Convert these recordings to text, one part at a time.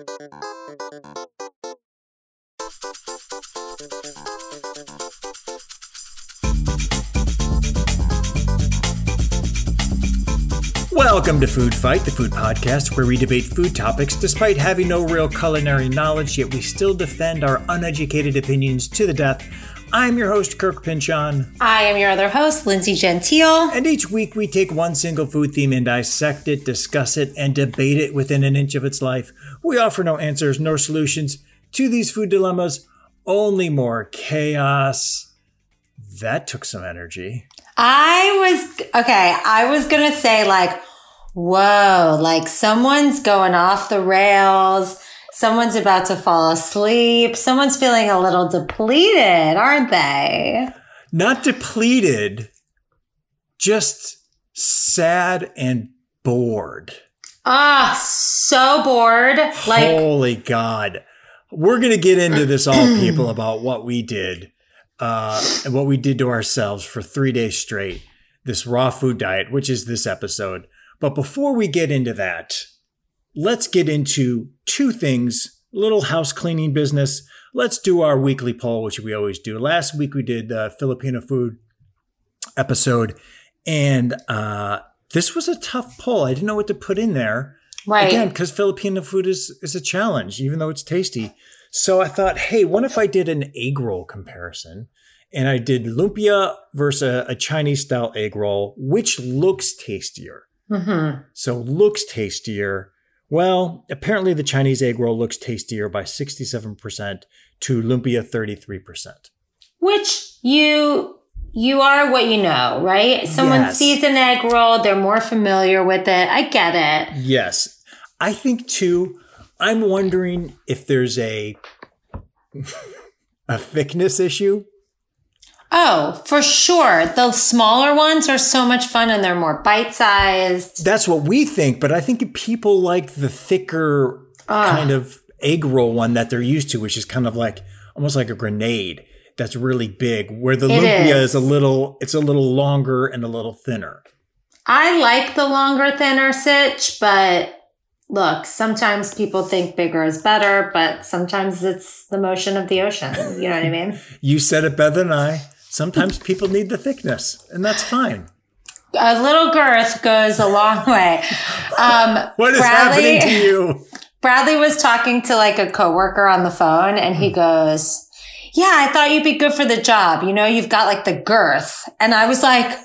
Welcome to Food Fight, the food podcast where we debate food topics despite having no real culinary knowledge, yet we still defend our uneducated opinions to the death. I'm your host, Kirk Pinchon. I am your other host, Lindsay Gentile. And each week we take one single food theme and dissect it, discuss it, and debate it within an inch of its life. We offer no answers nor solutions to these food dilemmas, only more chaos. That took some energy. I was, okay, I was going to say, like, whoa, like someone's going off the rails. Someone's about to fall asleep. Someone's feeling a little depleted, aren't they? Not depleted, just sad and bored. Ah, so bored. Like, Holy God. We're going to get into this all, people, about what we did uh, and what we did to ourselves for three days straight. This raw food diet, which is this episode. But before we get into that, let's get into two things little house cleaning business. Let's do our weekly poll, which we always do. Last week we did the Filipino food episode, and uh, this was a tough poll. I didn't know what to put in there. right. Again, because Filipino food is is a challenge, even though it's tasty. So I thought, hey, what if I did an egg roll comparison? And I did lumpia versus a, a Chinese style egg roll, which looks tastier. hmm So looks tastier. Well, apparently the Chinese egg roll looks tastier by 67% to lumpia 33%. Which you, you are what you know, right? Someone Yes. sees an egg roll, they're more familiar with it. I get it. Yes. I think too, I'm wondering if there's a a thickness issue. Oh, for sure. The smaller ones are so much fun and they're more bite sized. That's what we think, but I think people like the thicker Ah. kind of egg roll one that they're used to, which is kind of like almost like a grenade that's really big, where the It lumpia is. is a little it's a little longer and a little thinner. I like the longer, thinner sitch, but look, sometimes people think bigger is better, but sometimes it's the motion of the ocean. You know what I mean? You said it better than I. Sometimes people need the thickness, and that's fine. A little girth goes a long way. Um, What is Bradley- happening to you? Bradley was talking to like a coworker on the phone and he goes, yeah, I thought you'd be good for the job. You know, you've got like the girth. And I was like,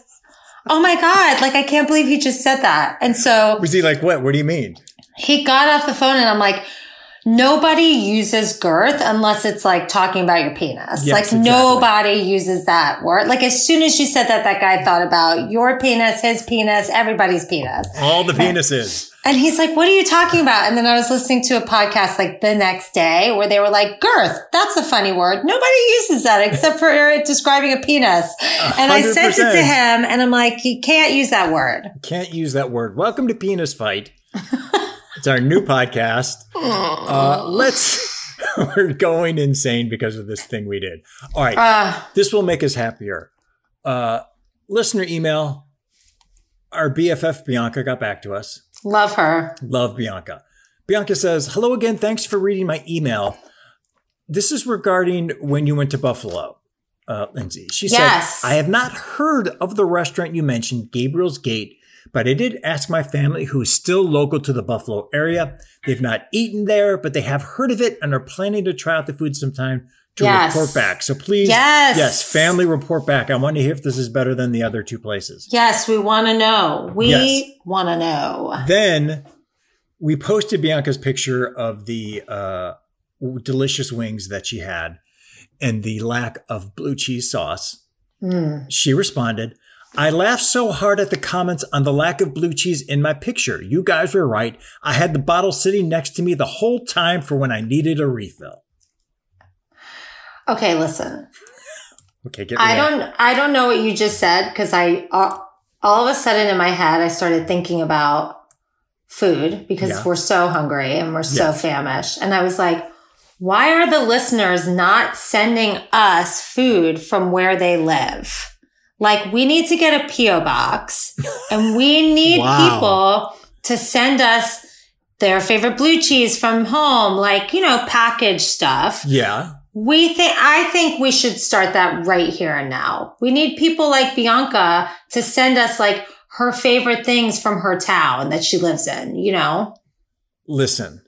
oh my God, like I can't believe he just said that. And so Was he like, what? What do you mean? he got off the phone and I'm like, nobody uses girth unless it's like talking about your penis. Yes, like exactly. nobody uses that word. Like as soon as you said that, that guy thought about your penis, his penis, everybody's penis. All the penises. And he's like, what are you talking about? And then I was listening to a podcast like the next day where they were like, girth, that's a funny word. Nobody uses that except for describing a penis. And I sent it to him and I'm like, you can't use that word. Can't use that word. Welcome to Penis Fight. it's our new podcast. Uh, let's. We're going insane because of this thing we did. All right. Uh, this will make us happier. Uh, listener email. Our BFF Bianca got back to us. love her. Love Bianca. Bianca says, Hello again. Thanks for reading my email. This is regarding when you went to Buffalo, uh, Lindsay. She Yes. said, I have not heard of the restaurant you mentioned, Gabriel's Gate, but I did ask my family, who is still local to the Buffalo area. They've not eaten there, but they have heard of it and are planning to try out the food sometime to Yes. report back. So please, Yes. yes, family report back. I want to hear if this is better than the other two places. Yes, we want to know. We Yes. want to know. Then we posted Bianca's picture of the uh, delicious wings that she had and the lack of blue cheese sauce. Mm. She responded, I laughed so hard at the comments on the lack of blue cheese in my picture. You guys were right. I had the bottle sitting next to me the whole time for when I needed a refill. Okay, listen. Okay, get I don't I don't know what you just said because I all, all of a sudden in my head I started thinking about food because Yeah. we're so hungry and we're so Yes. famished and I was like why are the listeners not sending us food from where they live? Like we need to get a PO box and we need Wow. people to send us their favorite blue cheese from home, like, you know, package stuff. Yeah. We think, I think we should start that right here and now. We need people like Bianca to send us like her favorite things from her town that she lives in, you know? Listen,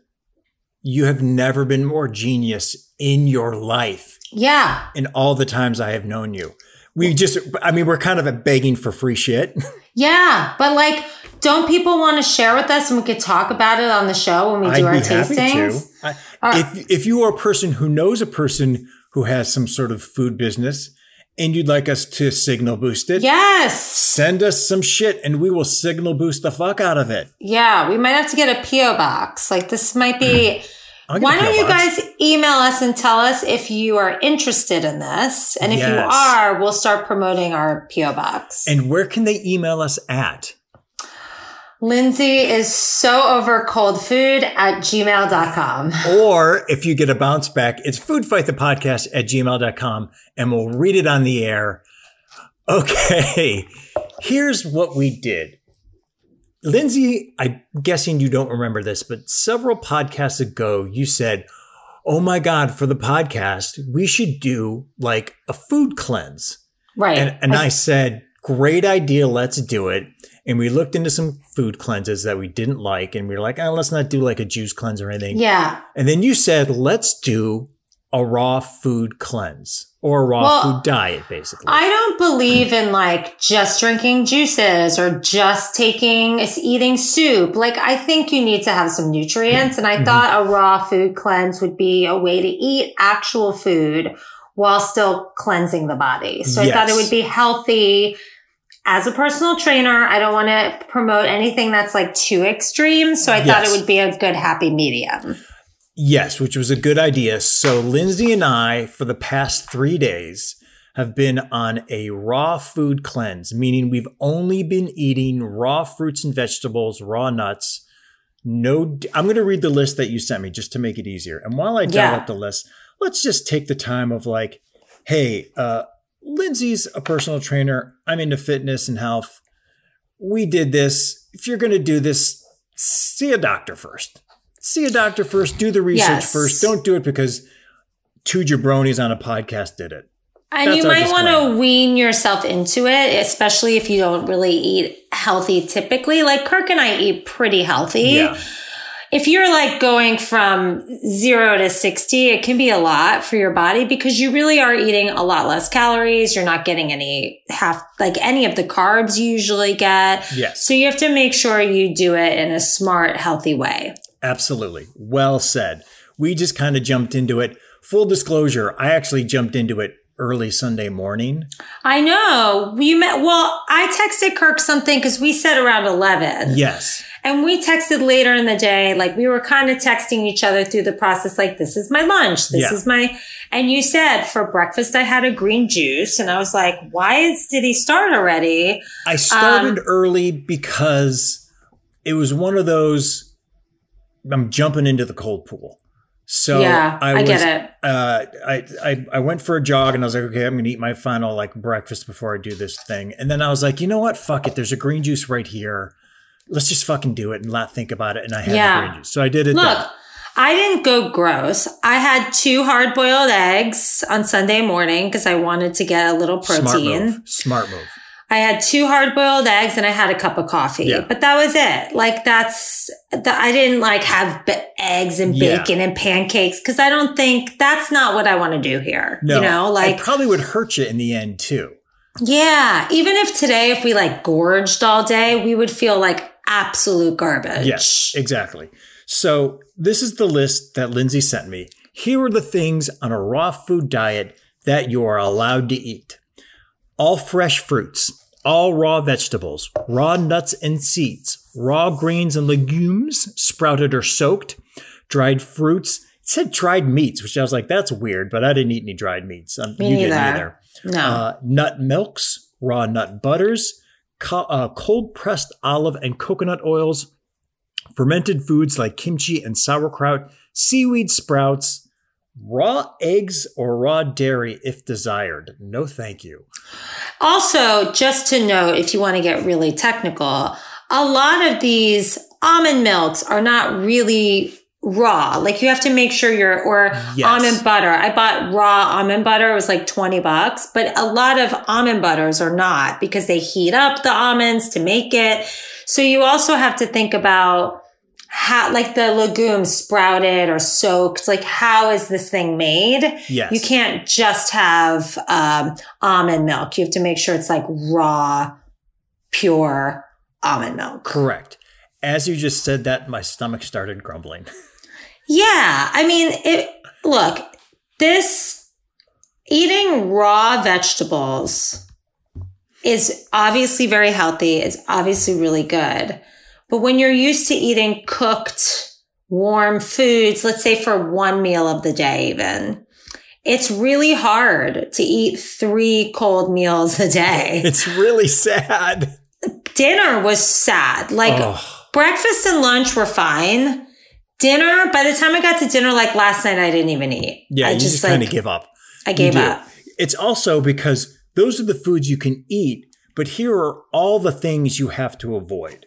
you have never been more genius in your life Yeah. in all the times I have known you. We just, I mean, we're kind of begging for free shit. Yeah. But like, don't people want to share with us and we could talk about it on the show when we do our I'd happy tastings? to. Uh, I, if if you are a person who knows a person who has some sort of food business and you'd like us to signal boost it, Yes. send us some shit and we will signal boost the fuck out of it. Yeah. We might have to get a P.O. box. Like, this might be. Why don't you guys email us and tell us if you are interested in this? And if you are, we'll start promoting our P.O. box. And where can they email us at? Lindsay is so over cold food at gmail.com. Or if you get a bounce back, it's foodfightthepodcast at gmail.com and we'll read it on the air. Okay, here's what we did. Lindsay, I'm guessing you don't remember this, but several podcasts ago, you said, Oh my God, for the podcast, we should do like a food cleanse. Right. And, and I said, Great idea, let's do it. And we looked into some food cleanses that we didn't like, and we were like, oh, let's not do like a juice cleanse or anything. yeah. And then you said, let's do a raw food cleanse or a raw Well, food diet, basically. I don't believe in like just drinking juices or just taking, eating soup. Like, I think you need to have some nutrients. And I Mhm. thought a raw food cleanse would be a way to eat actual food while still cleansing the body. So I thought it would be healthy. As a personal trainer, I don't want to promote anything that's like too extreme. So I thought it would be a good happy medium. Yes, which was a good idea. So Lindsay and I, for the past three days, have been on a raw food cleanse, meaning we've only been eating raw fruits and vegetables, raw nuts. No, I'm going to read the list that you sent me just to make it easier. And while I dial Yeah. up the list, let's just take the time of like, hey, uh, Lindsay's a personal trainer. I'm into fitness and health. We did this. If you're going to do this, see a doctor first. See a doctor first. Do the research Yes. first. Don't do it because two jabronis on a podcast did it. And That's you might want to wean yourself into it, especially if you don't really eat healthy typically. Like Kirk and I eat pretty healthy. Yeah. If you're like going from zero to 60, it can be a lot for your body because you really are eating a lot less calories. You're not getting any half, like any of the carbs you usually get. Yes. So you have to make sure you do it in a smart, healthy way. Absolutely. Well said. We just kind of jumped into it. Full disclosure, I actually jumped into it early Sunday morning. I know you met. Well, I texted Kirk something because we said around 11. Yes. And we texted later in the day, like we were kind of texting each other through the process, like, this is my lunch. This Yeah. is my, and you said for breakfast, I had a green juice. And I was like, why is, did he start already? I Um, started early because it was one of those I'm jumping into the cold pool. So yeah, I, I, was, get it. Uh, I, I I went for a jog and I was like, okay, I'm gonna eat my final like breakfast before I do this thing. And then I was like, you know what? Fuck it. There's a green juice right here. Let's just fucking do it and not think about it. And I had Yeah. the green juice, so I did it. Look, then. I didn't go gross. I had two hard boiled eggs on Sunday morning because I wanted to get a little protein. smart move. Smart move. I had two hard boiled eggs and I had a cup of coffee, Yeah. but that was it. Like that's the, I didn't like have b- eggs and Yeah. bacon and pancakes because I don't think that's not what I want to do here. No, you know, like it probably would hurt you in the end too. yeah. Even if today, if we like gorged all day, we would feel like absolute garbage. Yes, exactly. So this is the list that Lindsay sent me. Here are the things on a raw food diet that you are allowed to eat. All fresh fruits, all raw vegetables, raw nuts and seeds, raw grains and legumes, sprouted or soaked, dried fruits. It said dried meats, which I was like, that's weird, but I didn't eat any dried meats. Um, Me you didn't neither. either. No. Uh, nut milks, raw nut butters, co- uh, cold pressed olive and coconut oils, fermented foods like kimchi and sauerkraut, seaweed sprouts, raw eggs or raw dairy if desired. No, thank you. Also, just to note, if you want to get really technical, a lot of these almond milks are not really raw. Like you have to make sure you're, or Yes. almond butter. I bought raw almond butter. It was like 20 bucks, but a lot of almond butters are not because they heat up the almonds to make it. So you also have to think about how, like the legumes sprouted or soaked. Like how is this thing made? Yes. You can't just have um, almond milk. You have to make sure it's like raw, pure almond milk. Correct. As you just said that, my stomach started grumbling. Yeah, I mean, it. Look, this eating raw vegetables is obviously very healthy. It's obviously really good, but when you're used to eating cooked, warm foods, let's say for one meal of the day, even. It's really hard to eat three cold meals a day. It's really sad. Dinner was sad. Like Oh, breakfast and lunch were fine. Dinner, by the time I got to dinner, like last night, I didn't even eat. yeah, I you just, kind of give up. I gave up. It's also because those are the foods you can eat, but here are all the things you have to avoid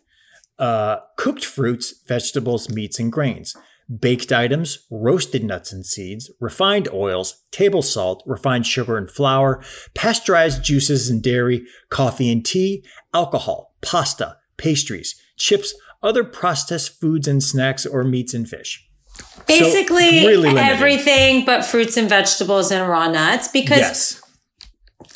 uh, cooked fruits, vegetables, meats, and grains, baked items, roasted nuts and seeds, refined oils, table salt, refined sugar and flour, pasteurized juices and dairy, coffee and tea, alcohol, pasta, pastries, chips, other processed foods and snacks, or meats and fish. Basically, really everything but fruits and vegetables and raw nuts. Because Yes.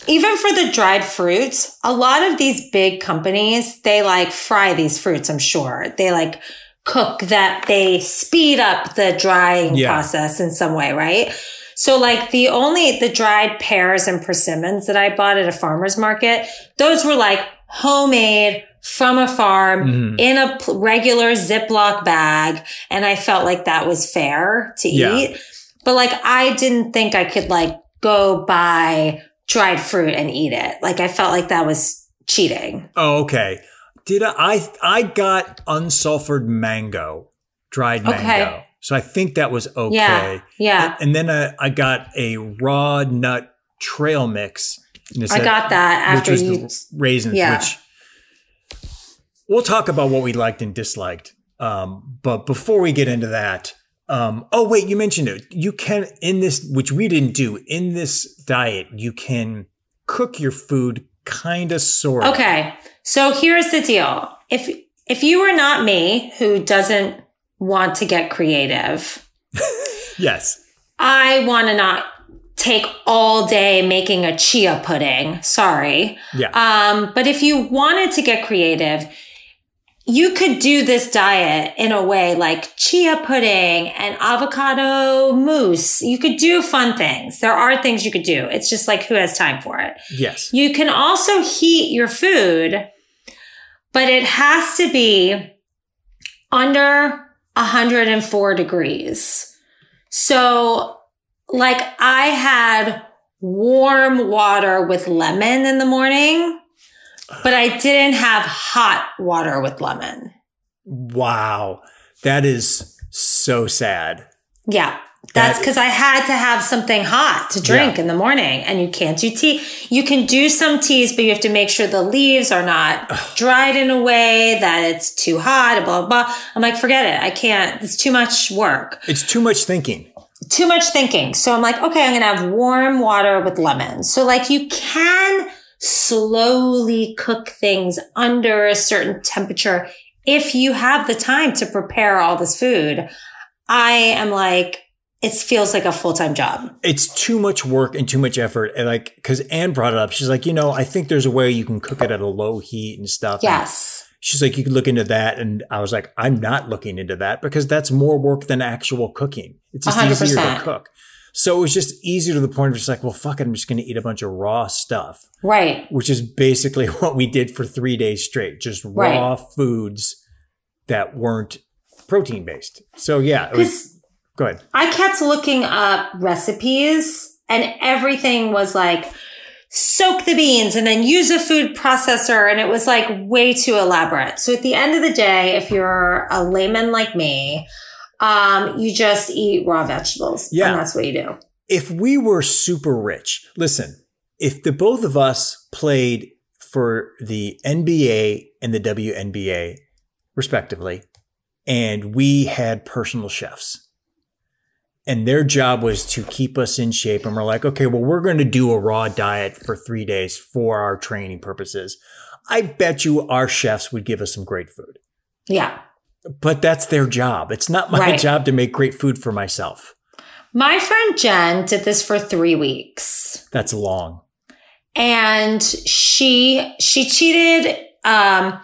Even for the dried fruits, a lot of these big companies, they like fry these fruits, I'm sure. They like cook that, they speed up the drying Yeah. process in some way, right? So like the only, the dried pears and persimmons that I bought at a farmer's market, those were like homemade from a farm Mhm. in a regular Ziploc bag. And I felt like that was fair to Yeah. eat. But like, I didn't think I could like go buy dried fruit and eat it. Like, I felt like that was cheating. Oh, okay. Did I? I, I got unsulfured mango, dried mango. Okay. So I think that was okay. Yeah. Yeah. And, and then I, I got a raw nut trail mix. I said- got that which after was you. the raisins, Yeah. which we'll talk about what we liked and disliked. Um, but before we get into that, um, oh wait, you mentioned it. You can in this, which we didn't do in this diet, you can cook your food, kind of, sort. Okay. So here's the deal. If, if you were not me who doesn't want to get creative, Yes. I want to not take all day making a chia pudding. Sorry. Yeah. Um, but if you wanted to get creative, you could do this diet in a way like chia pudding and avocado mousse. You could do fun things. There are things you could do. It's just like who has time for it. yes. You can also heat your food, but it has to be under 104 degrees. So, like, I had warm water with lemon in the morning, but I didn't have hot water with lemon. Wow. That is so sad. Yeah. That's That- because I had to have something hot to drink Yeah. in the morning and you can't do tea. You can do some teas, but you have to make sure the leaves are not dried in a way that it's too hot, blah, blah, blah. I'm like, forget it. I can't. It's too much work, It's too much thinking. too much thinking. So I'm like, okay, I'm going to have warm water with lemon. So like you can slowly cook things under a certain temperature if you have the time to prepare all this food. I am like, it feels like a full-time job. It's too much work and too much effort. And like, cause Anne brought it up. She's like, you know, I think there's a way you can cook it at a low heat and stuff. And Yes. she's like, you could look into that. And I was like, I'm not looking into that because that's more work than actual cooking. It's just easier to cook. So it was just easier to the point of just like, well, fuck it. I'm just going to eat a bunch of raw stuff, Right. which is basically what we did for three days straight. Just raw foods that weren't protein based. So yeah, it was, go ahead. I kept looking up recipes and everything was like, soak the beans and then use a food processor. And it was like way too elaborate. So at the end of the day, if you're a layman like me, um, you just eat raw vegetables. Yeah. And that's what you do. if we were super rich, listen, if the both of us played for the NBA and the WNBA, respectively, and we had personal chefs. And their job was to keep us in shape. And we're like, okay, well, we're going to do a raw diet for three days for our training purposes. I bet you our chefs would give us some great food. Yeah. But that's their job. It's not my Right. job to make great food for myself. My friend Jen did this for three weeks. That's long. and she she cheated um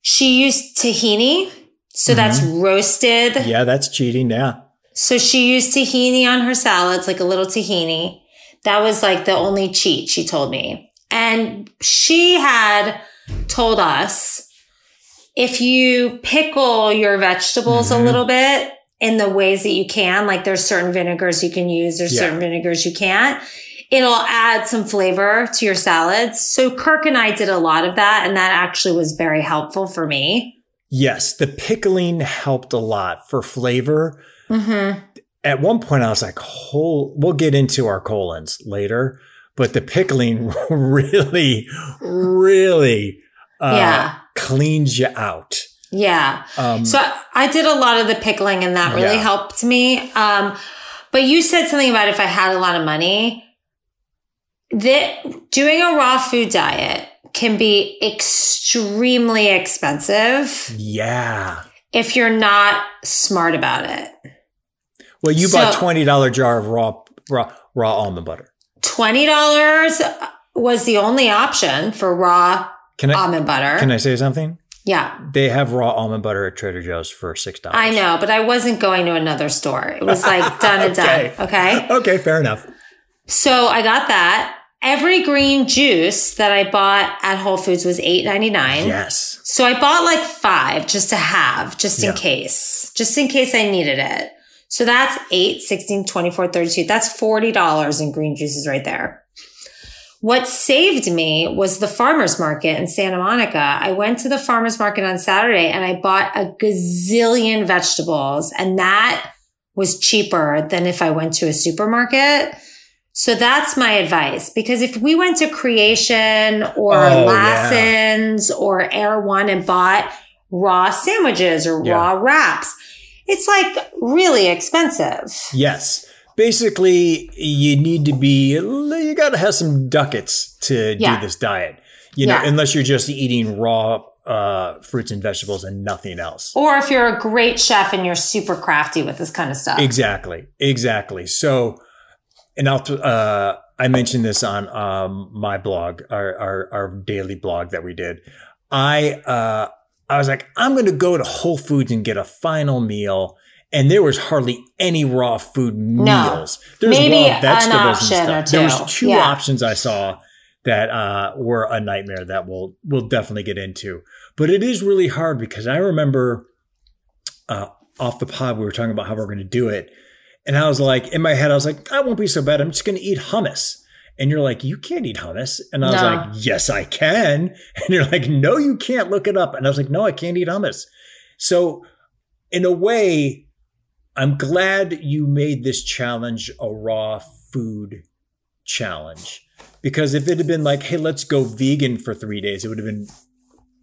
she used tahini so that's roasted Yeah, that's cheating. Yeah. so she used tahini on her salads like a little tahini that was like the only cheat she told me and she had told us if you pickle your vegetables a Mhm. little bit in the ways that you can like there's certain vinegars you can use there's Yeah. certain vinegars you can't it'll add some flavor to your salads. So Kirk and I did a lot of that, and that actually was very helpful for me. Yes, the pickling helped a lot for flavor. Mm-hmm. At one point, I was like, "Whole." We'll get into our colons later, but the pickling really, really uh, yeah, cleans you out. yeah. Um, So I- did a lot of the pickling, and that really Yeah. helped me. Um, but you said something about if I had a lot of money. That doing a raw food diet can be extremely expensive yeah. if you're not smart about it. Well, you bought So- twenty dollar jar of raw raw raw almond butter. $20 was the only option for raw Can I almond butter. can I say something? yeah, They have raw almond butter at Trader Joe's for six dollars. I know, but I wasn't going to another store. It was like done and Okay. done. Okay. Okay, fair enough. So I got that. Every green juice that I bought at Whole Foods was eight ninety nine. Yes. So I bought like five just to have, just in Yeah. case, just in case I needed it. So that's 8, 16, 24, 32. That's $40 in green juices right there. What saved me was the farmer's market in Santa Monica. I went to the farmer's market on Saturday and I bought a gazillion vegetables and that was cheaper than if I went to a supermarket. So that's my advice because if we went to Kreation or Oh, yeah. Lassen's or Erewhon and bought raw sandwiches or Yeah. raw wraps, it's like really expensive. Yes. Basically, you need to be, you got to have some ducats to Yeah. do this diet. You know, Yeah. unless you're just eating raw uh, fruits and vegetables and nothing else. Or if you're a great chef and you're super crafty with this kind of stuff. Exactly. Exactly. So, and i'll uh, i mentioned this on um, my blog, our, our, our daily blog that we did. I, uh, I was like, I'm going to go to Whole Foods and get a final meal. And there was hardly any raw food meals. There's Maybe raw vegetables and stuff. There two. was two Yeah. options I saw that uh, were a nightmare that we'll we'll definitely get into. But it is really hard because I remember uh, off the pod we were talking about how we're going to do it, and I was like in my head I was like I won't be so bad. I'm just going to eat hummus. And you're like, you can't eat hummus. And I was No. like, yes, I can. And you're like, no, you can't. Look it up. And I was like, no, I can't eat hummus. So, in a way, I'm glad you made this challenge a raw food challenge because if it had been like, hey, let's go vegan for three days, it would have been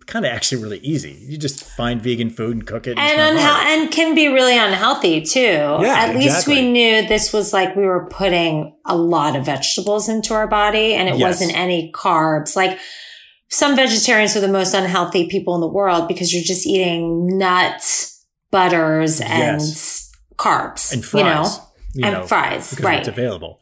kind of actually really easy. You just find vegan food and cook it. and unhe- hard. and can be really unhealthy too. Yeah, At least we knew this was like we were putting a lot of vegetables into our body and it Yes. wasn't any carbs. Like some vegetarians are the most unhealthy people in the world because you're just eating nuts, butters, and Yes. Carbs. and You fries, know? you and know, fries, right. it's available.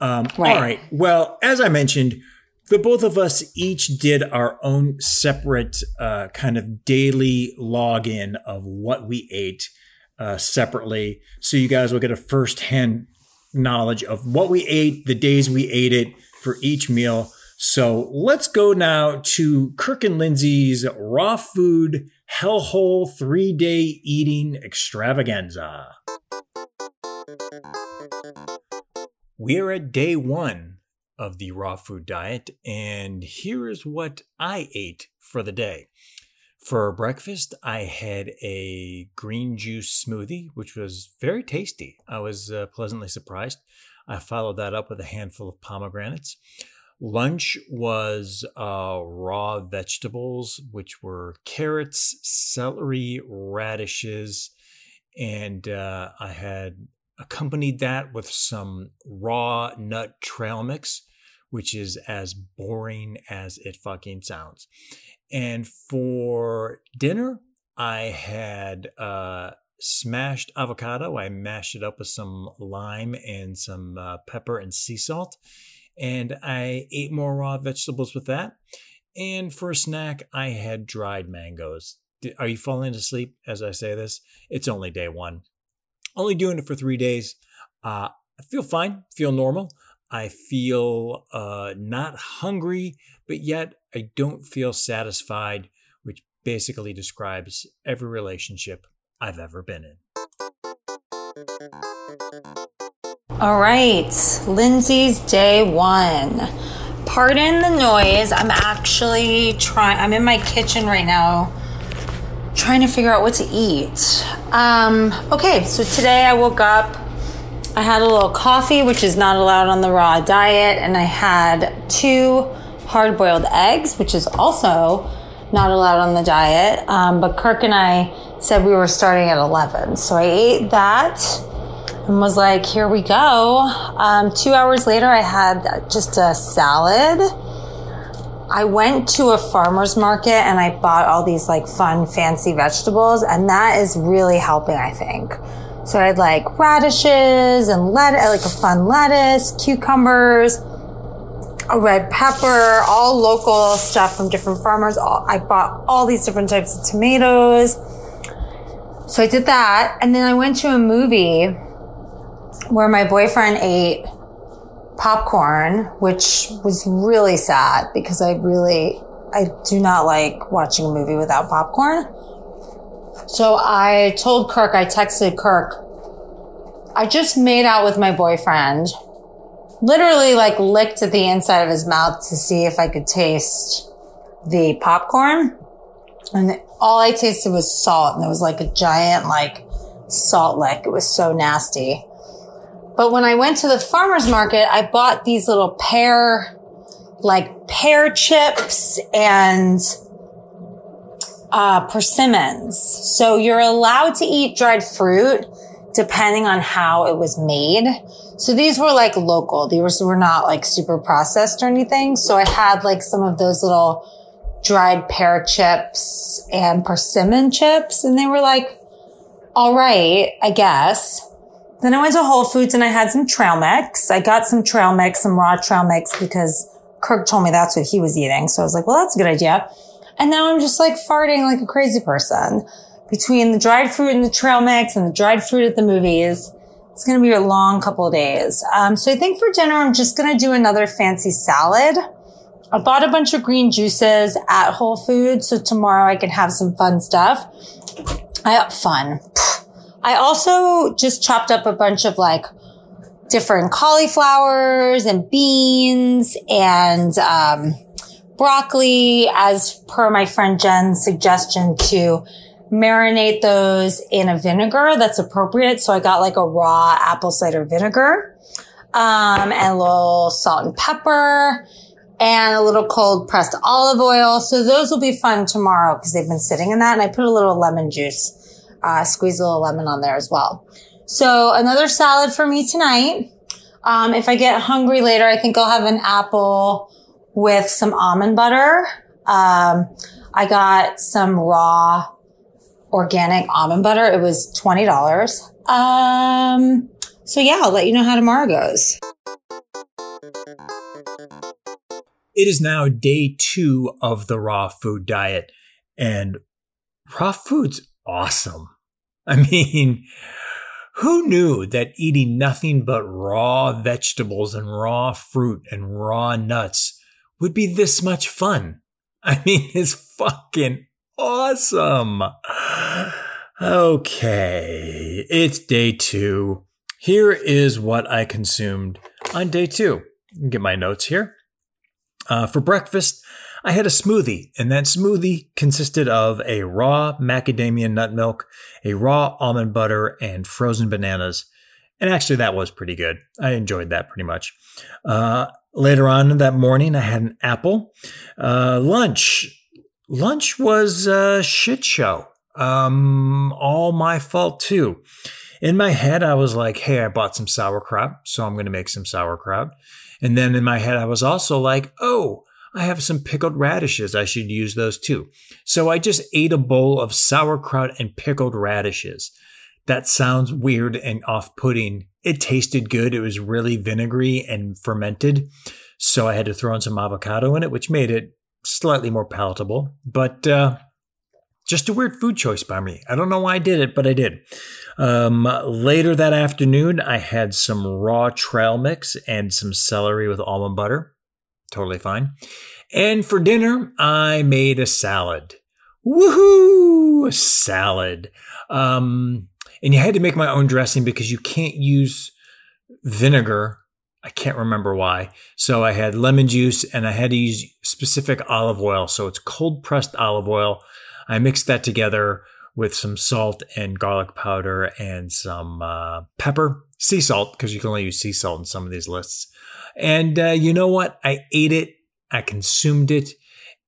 Um, Right. All right. Well, as I mentioned, the both of us each did our own separate uh, kind of daily login of what we ate uh, separately, so you guys will get a firsthand knowledge of what we ate, the days we ate it for each meal. So let's go now to Kirk and Lindsay's raw food hellhole three day eating extravaganza. We're at day one of the raw food diet, and here is what I ate for the day. For breakfast, I had a green juice smoothie, which was very tasty. I was uh, pleasantly surprised. I followed that up with a handful of pomegranates. Lunch was uh, raw vegetables, which were carrots, celery, radishes, and uh, I had accompanied that with some raw nut trail mix, which is as boring as it fucking sounds. And for dinner, I had uh, smashed avocado. I mashed it up with some lime and some uh, pepper and sea salt. And I ate more raw vegetables with that. And for a snack, I had dried mangoes. Are you falling asleep as I say this? It's only day one. Only doing it for three days. Uh, I feel fine, feel normal. I feel uh, not hungry, but yet I don't feel satisfied, which basically describes every relationship I've ever been in. All right, Lindsay's day one. Pardon the noise. I'm actually trying, I'm in my kitchen right now trying to figure out what to eat. Um, okay, so today I woke up. I had a little coffee, which is not allowed on the raw diet, and I had two hard boiled eggs, which is also not allowed on the diet. Um, but Kirk and I said we were starting at 11. So I ate that and was like, here we go. Um, two hours later, I had just a salad. I went to a farmer's market and I bought all these like fun, fancy vegetables, and that is really helping, I think. So I had like radishes and let like a fun lettuce, cucumbers, a red pepper, all local stuff from different farmers. I bought all these different types of tomatoes. So I did that. And then I went to a movie where my boyfriend ate popcorn, which was really sad because I really, I do not like watching a movie without popcorn. So I told Kirk, I texted Kirk, I just made out with my boyfriend literally like licked at the inside of his mouth to see if I could taste the popcorn. And all I tasted was salt and it was like a giant like salt lick. It was so nasty. But when I went to the farmer's market, I bought these little pear, like pear chips and uh, persimmons. So you're allowed to eat dried fruit depending on how it was made. So these were like local. These were not like super processed or anything. So I had like some of those little dried pear chips and persimmon chips and they were like, all right, I guess. Then I went to Whole Foods and I had some trail mix. I got some trail mix, some raw trail mix because Kirk told me that's what he was eating. So I was like, well, that's a good idea. And now I'm just like farting like a crazy person between the dried fruit and the trail mix and the dried fruit at the movies. It's going to be a long couple of days. Um, so I think for dinner, I'm just going to do another fancy salad. I bought a bunch of green juices at Whole Foods. So tomorrow I can have some fun stuff. I got fun. I also just chopped up a bunch of like different cauliflowers and beans and, um, broccoli as per my friend Jen's suggestion to marinate those in a vinegar that's appropriate. So I got like a raw apple cider vinegar, um, and a little salt and pepper and a little cold pressed olive oil. So those will be fun tomorrow because they've been sitting in that. And I put a little lemon juice, uh, squeeze a little lemon on there as well. So another salad for me tonight. Um, if I get hungry later, I think I'll have an apple with some almond butter. Um, I got some raw organic almond butter. It was $20. Um, so yeah, I'll let you know how tomorrow goes. It is now day two of the raw food diet, and raw food's awesome. I mean, who knew that eating nothing but raw vegetables and raw fruit and raw nuts would be this much fun? I mean, it's fucking awesome. Okay, it's day two. Here is what I consumed on day two. Get my notes here. Uh, for breakfast, I had a smoothie, and that smoothie consisted of a raw macadamia nut milk, a raw almond butter, and frozen bananas. And actually, that was pretty good. I enjoyed that pretty much. Uh, later on that morning, I had an apple. Uh, lunch. Lunch was a shit show. Um, all my fault, too. In my head, I was like, hey, I bought some sauerkraut, so I'm going to make some sauerkraut. And then in my head, I was also like, oh, I have some pickled radishes. I should use those too. So I just ate a bowl of sauerkraut and pickled radishes. That sounds weird and off putting. It tasted good. It was really vinegary and fermented. So I had to throw in some avocado in it, which made it slightly more palatable. But uh, just a weird food choice by me. I don't know why I did it, but I did. Um, later that afternoon, I had some raw trail mix and some celery with almond butter. Totally fine. And for dinner, I made a salad. Woohoo! A salad. Um, and you had to make my own dressing because you can't use vinegar. I can't remember why. So I had lemon juice and I had to use specific olive oil. So it's cold pressed olive oil. I mixed that together with some salt and garlic powder and some uh, pepper, sea salt, because you can only use sea salt in some of these lists. And uh, you know what? I ate it, I consumed it,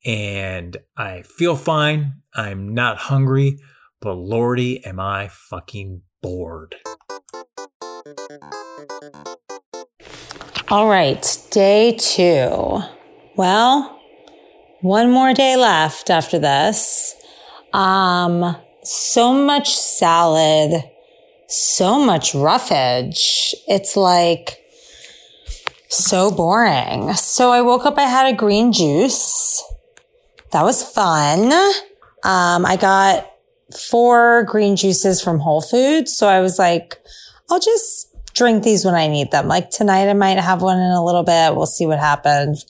and I feel fine. I'm not hungry, but lordy, am I fucking bored. All right, day two. Well, one more day left after this. Um, so much salad, so much roughage. It's like so boring. So I woke up, I had a green juice. That was fun. Um, I got four green juices from Whole Foods. So I was like, I'll just drink these when I need them. Like tonight, I might have one in a little bit. We'll see what happens.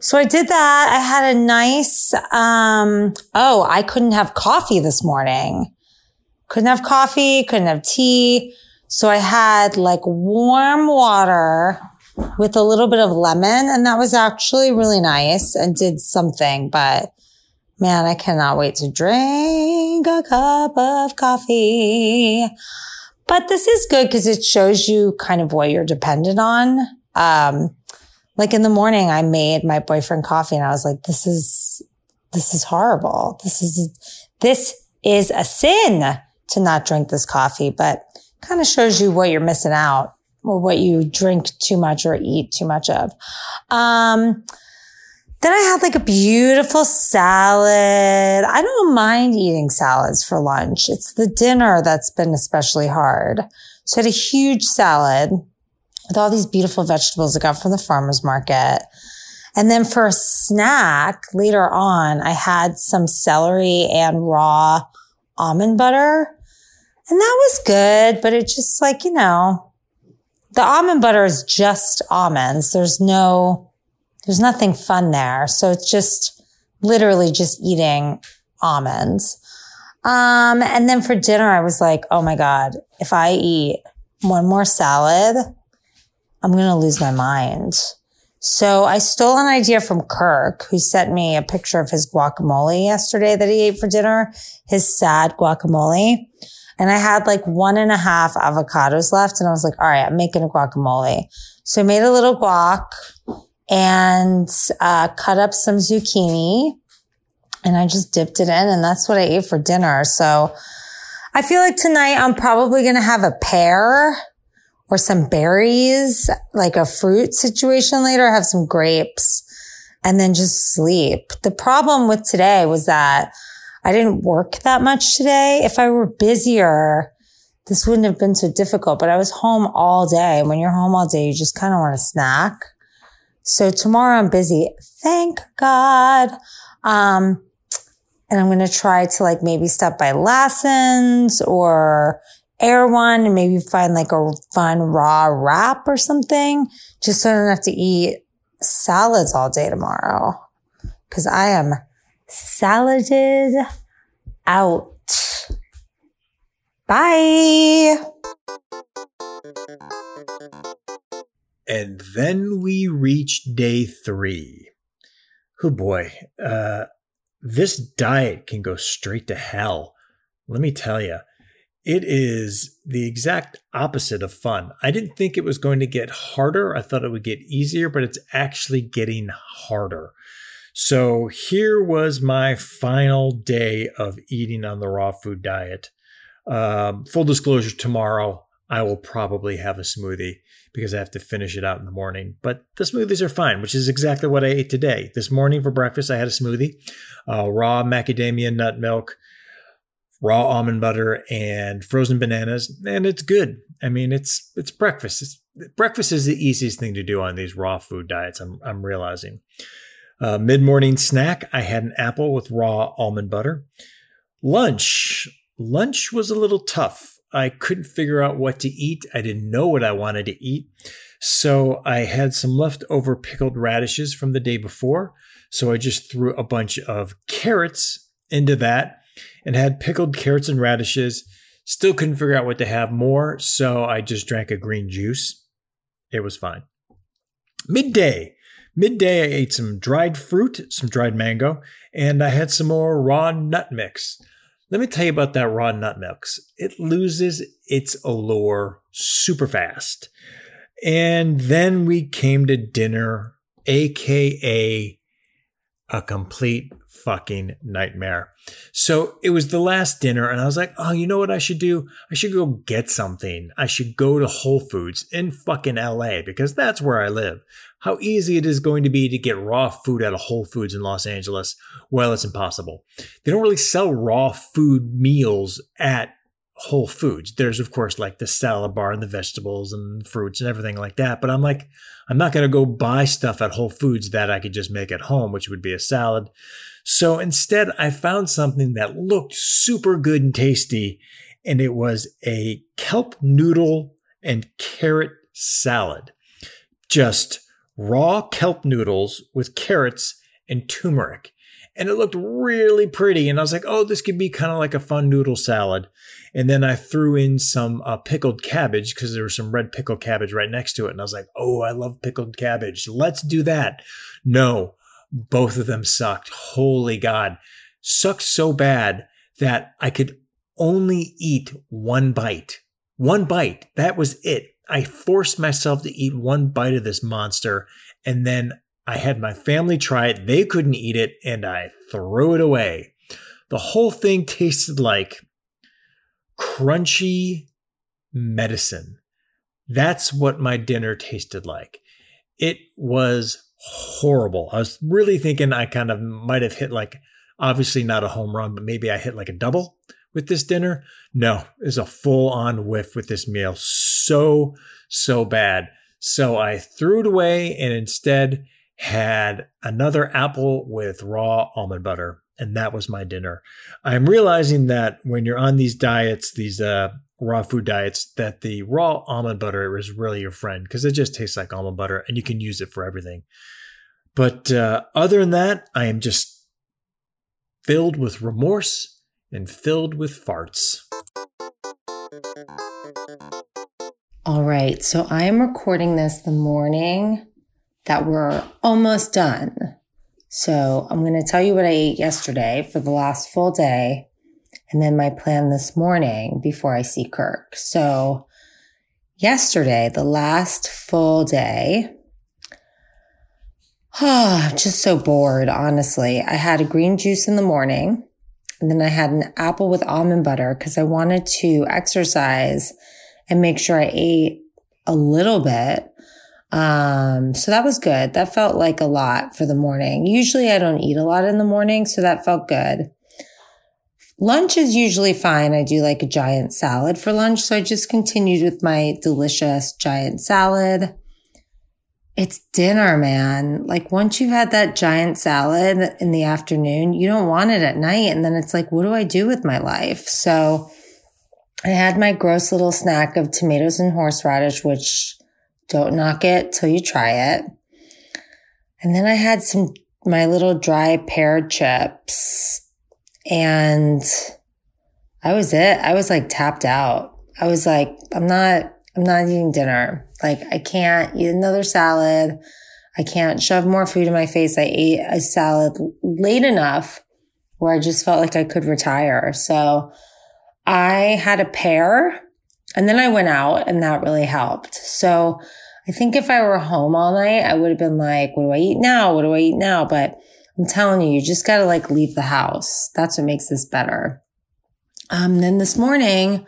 So I did that. I had a nice, um, oh, I couldn't have coffee this morning. Couldn't have coffee, couldn't have tea. So I had like warm water with a little bit of lemon and that was actually really nice and did something, but man, I cannot wait to drink a cup of coffee. But this is good because it shows you kind of what you're dependent on. Um, like in the morning, I made my boyfriend coffee and I was like, this is, this is horrible. This is, this is a sin to not drink this coffee, but kind of shows you what you're missing out or what you drink too much or eat too much of. Um, then I had like a beautiful salad. I don't mind eating salads for lunch. It's the dinner that's been especially hard. So I had a huge salad with all these beautiful vegetables I got from the farmer's market. And then for a snack later on, I had some celery and raw almond butter. And that was good, but it just like, you know, the almond butter is just almonds. There's no, there's nothing fun there. So it's just literally just eating almonds. Um, and then for dinner, I was like, oh my God, if I eat one more salad, I'm going to lose my mind. So I stole an idea from Kirk, who sent me a picture of his guacamole yesterday that he ate for dinner, his sad guacamole. And I had like one and a half avocados left. And I was like, all right, I'm making a guacamole. So I made a little guac and uh, cut up some zucchini and I just dipped it in. And that's what I ate for dinner. So I feel like tonight I'm probably going to have a pear or some berries, like a fruit situation later, have some grapes and then just sleep. The problem with today was that I didn't work that much today. If I were busier, this wouldn't have been so difficult, but I was home all day. And when you're home all day, you just kind of want to snack. So tomorrow I'm busy. Thank God. Um, and I'm going to try to like maybe stop by Lassen's or Erewhon and maybe find like a fun raw wrap or something just so I don't have to eat salads all day tomorrow. Cause I am saladed out. Bye. And then we reach day three. Oh boy, uh, this diet can go straight to hell. Let me tell you it is the exact opposite of fun. I didn't think it was going to get harder. I thought it would get easier, but it's actually getting harder. So here was my final day of eating on the raw food diet. Um, full disclosure, tomorrow I will probably have a smoothie because I have to finish it out in the morning. But the smoothies are fine, which is exactly what I ate today. This morning for breakfast, I had a smoothie, uh, raw macadamia nut milk, raw almond butter, and frozen bananas, and it's good. I mean, it's it's breakfast. It's, breakfast is the easiest thing to do on these raw food diets. I'm I'm realizing. Uh, Mid morning snack, I had an apple with raw almond butter. Lunch, lunch was a little tough. I couldn't figure out what to eat. I didn't know what I wanted to eat. So I had some leftover pickled radishes from the day before. So I just threw a bunch of carrots into that and had pickled carrots and radishes. Still couldn't figure out what to have more. So I just drank a green juice. It was fine. Midday, Midday, I ate some dried fruit, some dried mango, and I had some more raw nut mix. Let me tell you about that raw nut mix. It loses its allure super fast. And then we came to dinner, aka a complete fucking nightmare. So it was the last dinner, and I was like, oh, you know what I should do? I should go get something. I should go to Whole Foods in fucking LA because that's where I live how easy it is going to be to get raw food out of Whole Foods in Los Angeles. Well, it's impossible. They don't really sell raw food meals at Whole Foods. There's, of course, like the salad bar and the vegetables and fruits and everything like that. But I'm like, I'm not going to go buy stuff at Whole Foods that I could just make at home, which would be a salad. So instead, I found something that looked super good and tasty, and it was a kelp noodle and carrot salad. Just raw kelp noodles with carrots and turmeric. And it looked really pretty. And I was like, oh, this could be kind of like a fun noodle salad. And then I threw in some uh, pickled cabbage because there was some red pickled cabbage right next to it. And I was like, oh, I love pickled cabbage. Let's do that. No, both of them sucked. Holy God. Sucked so bad that I could only eat one bite. One bite. That was it. I forced myself to eat one bite of this monster, and then I had my family try it. They couldn't eat it, and I threw it away. The whole thing tasted like crunchy medicine. That's what my dinner tasted like. It was horrible. I was really thinking I kind of might have hit like, obviously not a home run, but maybe I hit like a double with this dinner. No, it was a full on whiff with this meal. So, so bad. So I threw it away and instead had another apple with raw almond butter. And that was my dinner. I'm realizing that when you're on these diets, these uh, raw food diets, that the raw almond butter is really your friend because it just tastes like almond butter and you can use it for everything. But uh, other than that, I am just filled with remorse and filled with farts. All right, so I am recording this the morning that we're almost done. So I'm going to tell you what I ate yesterday for the last full day and then my plan this morning before I see Kirk. So yesterday, the last full day, oh, I'm just so bored, honestly. I had a green juice in the morning. And then I had an apple with almond butter because I wanted to exercise and make sure I ate a little bit. Um, so that was good. That felt like a lot for the morning. Usually I don't eat a lot in the morning, so that felt good. Lunch is usually fine. I do like a giant salad for lunch. So I just continued with my delicious giant salad it's dinner, man. Like once you've had that giant salad in the afternoon, you don't want it at night. And then it's like, what do I do with my life? So I had my gross little snack of tomatoes and horseradish, which don't knock it till you try it. And then I had some, my little dry pear chips and I was it. I was like tapped out. I was like, I'm not, I'm not eating dinner. Like I can't eat another salad. I can't shove more food in my face. I ate a salad late enough where I just felt like I could retire. So, I had a pair and then I went out and that really helped. So I think if I were home all night, I would have been like, what do I eat now? What do I eat now? But I'm telling you, you just got to like leave the house. That's what makes this better. Um, then this morning,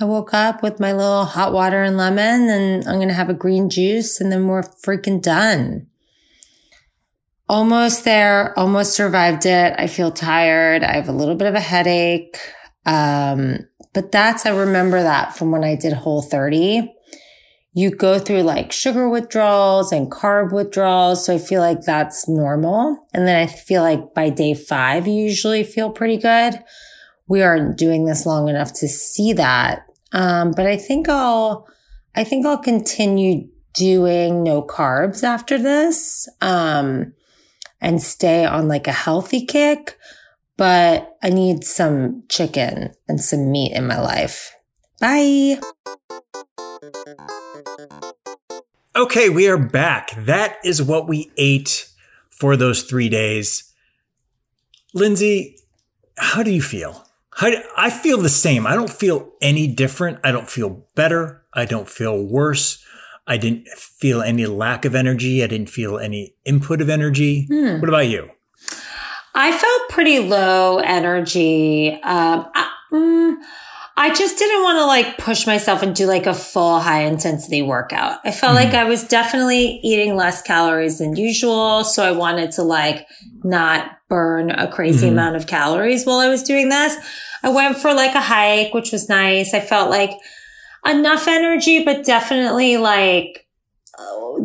I woke up with my little hot water and lemon and I'm going to have a green juice and then we're freaking done. Almost there, almost survived it. I feel tired. I have a little bit of a headache. Um, but that's, I remember that from when I did whole 30. You go through like sugar withdrawals and carb withdrawals. So I feel like that's normal. And then I feel like by day five, you usually feel pretty good. We aren't doing this long enough to see that. Um, but I think I'll, I think I'll continue doing no carbs after this. Um, and stay on like a healthy kick, but I need some chicken and some meat in my life. Bye. Okay, we are back. That is what we ate for those three days. Lindsay, how do you feel? How do, I feel the same. I don't feel any different. I don't feel better. I don't feel worse. I didn't feel any lack of energy. I didn't feel any input of energy. Hmm. What about you? I felt pretty low energy. Um, I, mm, I just didn't want to like push myself and do like a full high intensity workout. I felt mm-hmm. like I was definitely eating less calories than usual. So I wanted to like not burn a crazy mm-hmm. amount of calories while I was doing this. I went for like a hike, which was nice. I felt like enough energy, but definitely like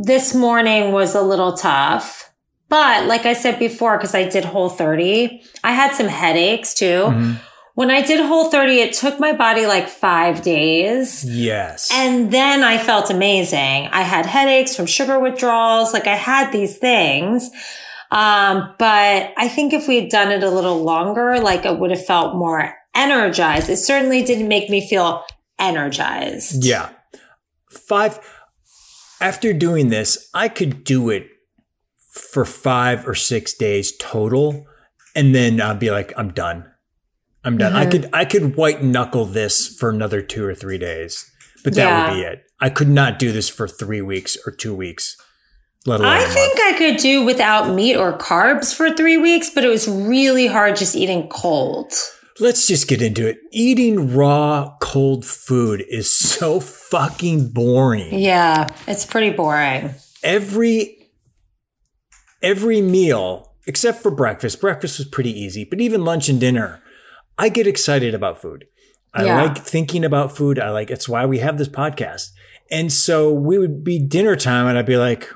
this morning was a little tough. But like I said before, because I did whole 30, I had some headaches too. Mm-hmm. When I did whole 30, it took my body like five days. Yes. And then I felt amazing. I had headaches from sugar withdrawals. Like I had these things. Um, but I think if we had done it a little longer, like it would have felt more energized. It certainly didn't make me feel energized. Yeah. Five, after doing this, I could do it for five or six days total. And then I'd be like, I'm done. I'm done. Mm-hmm. I could I could white knuckle this for another two or three days, but that yeah. would be it. I could not do this for three weeks or two weeks. Let alone I think I could do without meat or carbs for three weeks, but it was really hard just eating cold. Let's just get into it. Eating raw, cold food is so fucking boring. Yeah, it's pretty boring. Every every meal, except for breakfast, breakfast was pretty easy, but even lunch and dinner I get excited about food. I yeah. like thinking about food. I like, it's why we have this podcast. And so we would be dinner time and I'd be like,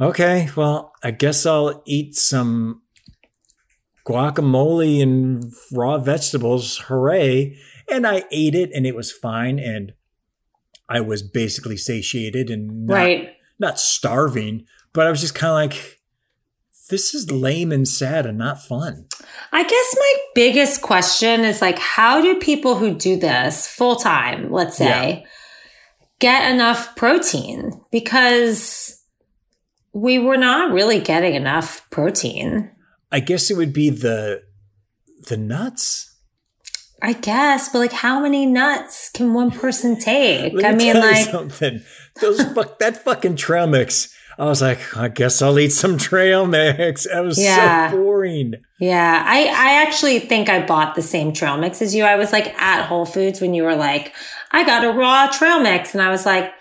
okay, well, I guess I'll eat some guacamole and raw vegetables. Hooray. And I ate it and it was fine. And I was basically satiated and not, right. not starving, but I was just kind of like, this is lame and sad and not fun. I guess my biggest question is like, how do people who do this full time, let's say, yeah. get enough protein? Because we were not really getting enough protein. I guess it would be the the nuts. I guess, but like, how many nuts can one person take? I mean, like something. Those fuck that fucking trail mix I was like, I guess I'll eat some trail mix. It was yeah. so boring. Yeah. I, I actually think I bought the same trail mix as you. I was like at Whole Foods when you were like, I got a raw trail mix. And I was like,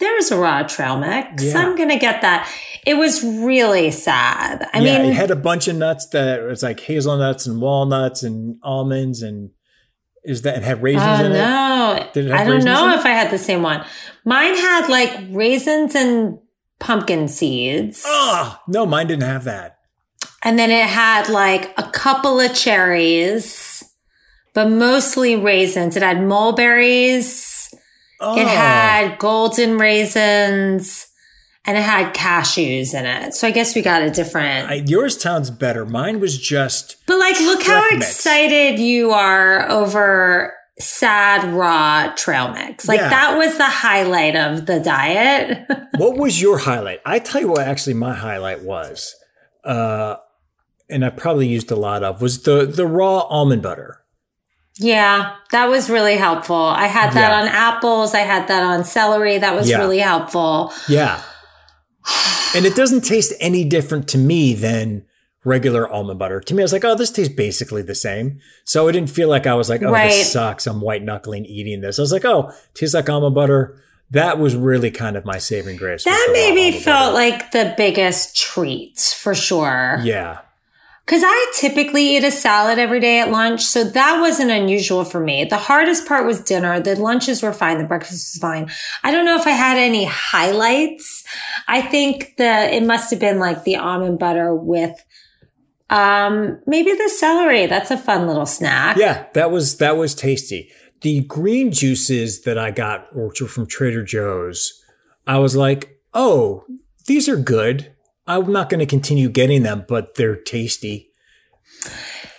there's a raw trail mix. Yeah. I'm going to get that. It was really sad. I yeah, mean, it had a bunch of nuts that was like hazelnuts and walnuts and almonds and is that and have raisins uh, in no. it? No, I don't know if I had the same one. Mine had like raisins and pumpkin seeds. Oh, no, mine didn't have that. And then it had like a couple of cherries, but mostly raisins. It had mulberries. Oh. It had golden raisins and it had cashews in it. So I guess we got a different. I, yours sounds better. Mine was just. But like, look how mix. excited you are over sad raw trail mix. Like yeah. that was the highlight of the diet. what was your highlight? I tell you what actually my highlight was. Uh and I probably used a lot of was the the raw almond butter. Yeah, that was really helpful. I had that Yeah. on apples. I had that on celery. That was Yeah. really helpful. Yeah. And it doesn't taste any different to me than regular almond butter. To me, I was like, oh, this tastes basically the same. So it didn't feel like I was like, oh, Right. this sucks. I'm white knuckling eating this. I was like, oh, tastes like almond butter. That was really kind of my saving grace. That maybe felt butter. like the biggest treat for sure. yeah. Because I typically eat a salad every day at lunch, so that wasn't unusual for me. The hardest part was dinner. The lunches were fine. The breakfast was fine. I don't know if I had any highlights. I think the it must have been like the almond butter with um maybe the celery. That's a fun little snack. Yeah, that was that was tasty. The green juices that I got, which were from Trader Joe's, I was like, oh, these are good. I'm not going to continue getting them, but they're tasty.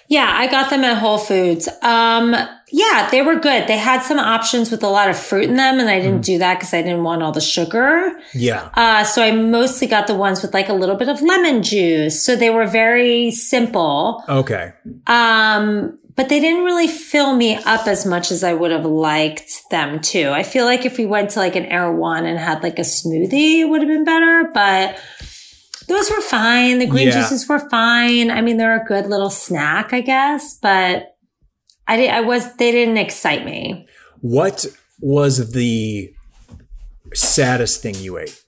Yeah, I got them at Whole Foods. Um, yeah, they were good. They had some options with a lot of fruit in them, and I didn't do that because I didn't want all the sugar. Yeah. Uh, so I mostly got the ones with like a little bit of lemon juice. So they were very simple. Okay. Um, but they didn't really fill me up as much as I would have liked them to. I feel like if we went to like an Erewhon and had like a smoothie, it would have been better, but those were fine. The green Yeah. juices were fine. I mean, they're a good little snack, I guess, but I did, I was, they didn't excite me. What was the saddest thing you ate?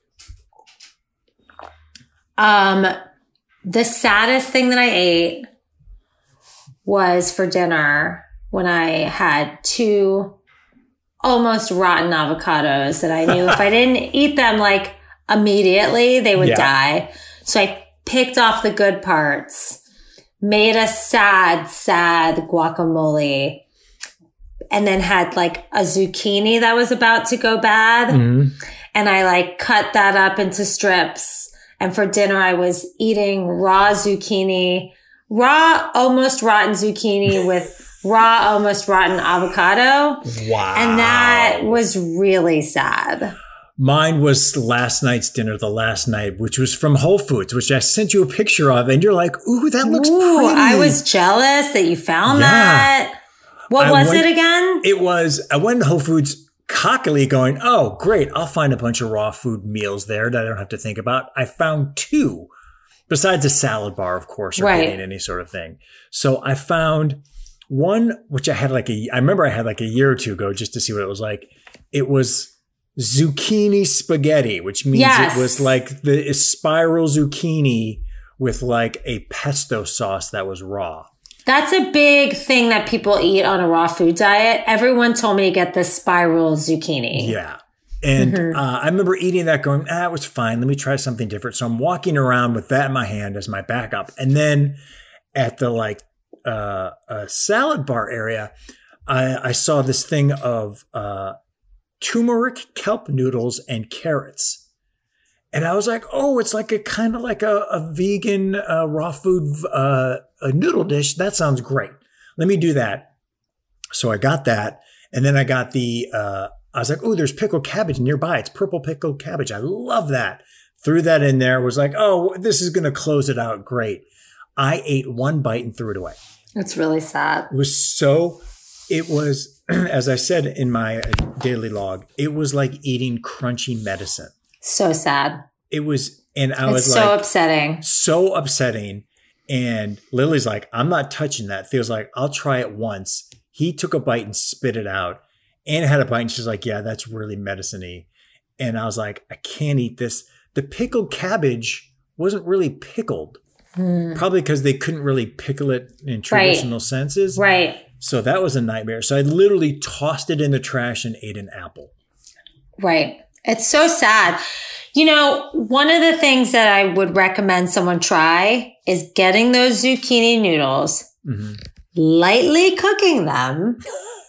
Um, the saddest thing that I ate was for dinner when I had two almost rotten avocados that I knew if I didn't eat them like immediately, they would Yeah. die. So I picked off the good parts, made a sad, sad guacamole, and then had like a zucchini that was about to go bad Mhm. and I like cut that up into strips. And for dinner, I was eating raw zucchini, raw, almost rotten zucchini with raw, almost rotten avocado. Wow. And that was really sad. Mine was last night's dinner, the last night, which was from Whole Foods, which I sent you a picture of, and you're like, "Ooh, that looks Ooh, pretty." I was jealous that you found Yeah. that. What I was went- it again? It was. I went to Whole Foods cockily, going, "Oh, great! I'll find a bunch of raw food meals there that I don't have to think about." I found two, besides a salad bar, of course, or Right. any sort of thing. So I found one which I had like a. I remember I had like a year or two ago just to see what it was like. It was zucchini spaghetti, which means Yes. it was like the spiral zucchini with like a pesto sauce that was raw. That's a big thing that people eat on a raw food diet. Everyone told me to get the spiral zucchini. Yeah. And Mm-hmm. uh, I remember eating that going, ah, it was fine. Let me try something different. So I'm walking around with that in my hand as my backup. And then at the like uh, uh, salad bar area, I, I saw this thing of uh, turmeric kelp noodles and carrots. And I was like, oh, it's like a kind of like a, a vegan uh, raw food uh, a noodle dish. That sounds great. Let me do that. So I got that. And then I got the, uh, I was like, oh, there's pickled cabbage nearby. It's purple pickled cabbage. I love that. Threw that in there. Was like, oh, this is going to close it out. Great. I ate one bite and threw it away. It's really sad. It was so, it was, as I said in my uh, daily log, it was like eating crunchy medicine. So sad. It was, and I It's was so like, upsetting. so upsetting. And Lily's like, I'm not touching that. Feels like, I'll try it once. He took a bite and spit it out. and had a bite and she's like, Yeah, that's really medicine y. And I was like, I can't eat this. The pickled cabbage wasn't really pickled, probably because they couldn't really pickle it in traditional senses. Right. So that was a nightmare. So I literally tossed it in the trash and ate an apple. Right. It's so sad. You know, one of the things that I would recommend someone try is getting those zucchini noodles, Mm-hmm. lightly cooking them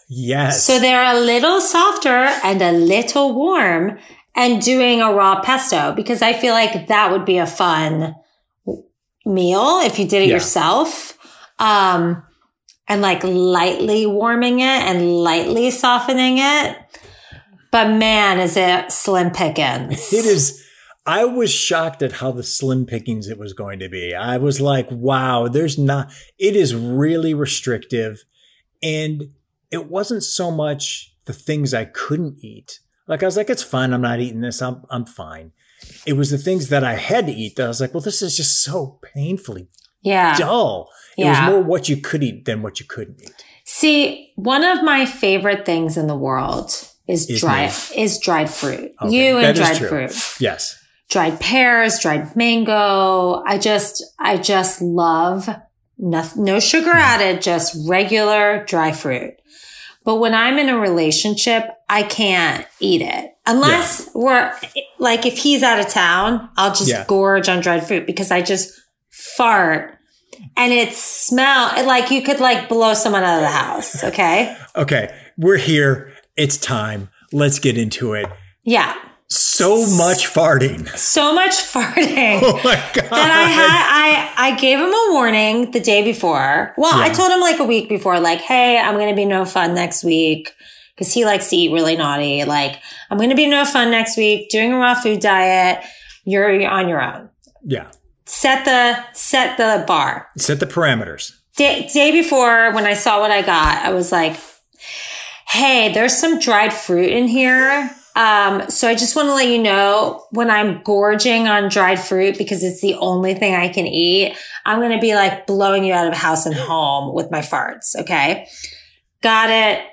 Yes. so they're a little softer and a little warm and doing a raw pesto because I feel like that would be a fun meal if you did it Yeah. yourself. Um, and like lightly warming it and lightly softening it. But man, is it slim pickings. It is. I was shocked at how the slim pickings it was going to be. I was like, wow, there's not, it is really restrictive. And it wasn't so much the things I couldn't eat. Like I was like, it's fine. I'm not eating this. I'm I'm fine. It was the things that I had to eat that I was like, well, this is just so painfully Yeah. dull. It Yeah. was more what you could eat than what you couldn't eat. See, one of my favorite things in the world is, Is dry me. is dried fruit. Okay, You and dried fruit. Yes. dried pears, dried mango. I just, I just love no, no sugar mm-hmm. added, just regular dry fruit. But when I'm in a relationship, I can't eat it unless we're like, if he's out of town, I'll just Yeah. gorge on dried fruit because I just fart and it smell like you could like blow someone out of the house. Okay. Okay. We're here. It's time. Let's get into it. Yeah. So much farting. So much farting. Oh my god. that I had I I gave him a warning the day before. Well, I told him like a week before, like, hey, I'm gonna be no fun next week. Cause he likes to eat really naughty. Like, I'm gonna be no fun next week, doing a raw food diet. You're on your own. yeah. Set the set the bar. Set the parameters. Day, day before when I saw what I got, I was like, hey, there's some dried fruit in here. Um, so I just want to let you know when I'm gorging on dried fruit because it's the only thing I can eat, I'm going to be like blowing you out of house and home with my farts. Okay. Got it.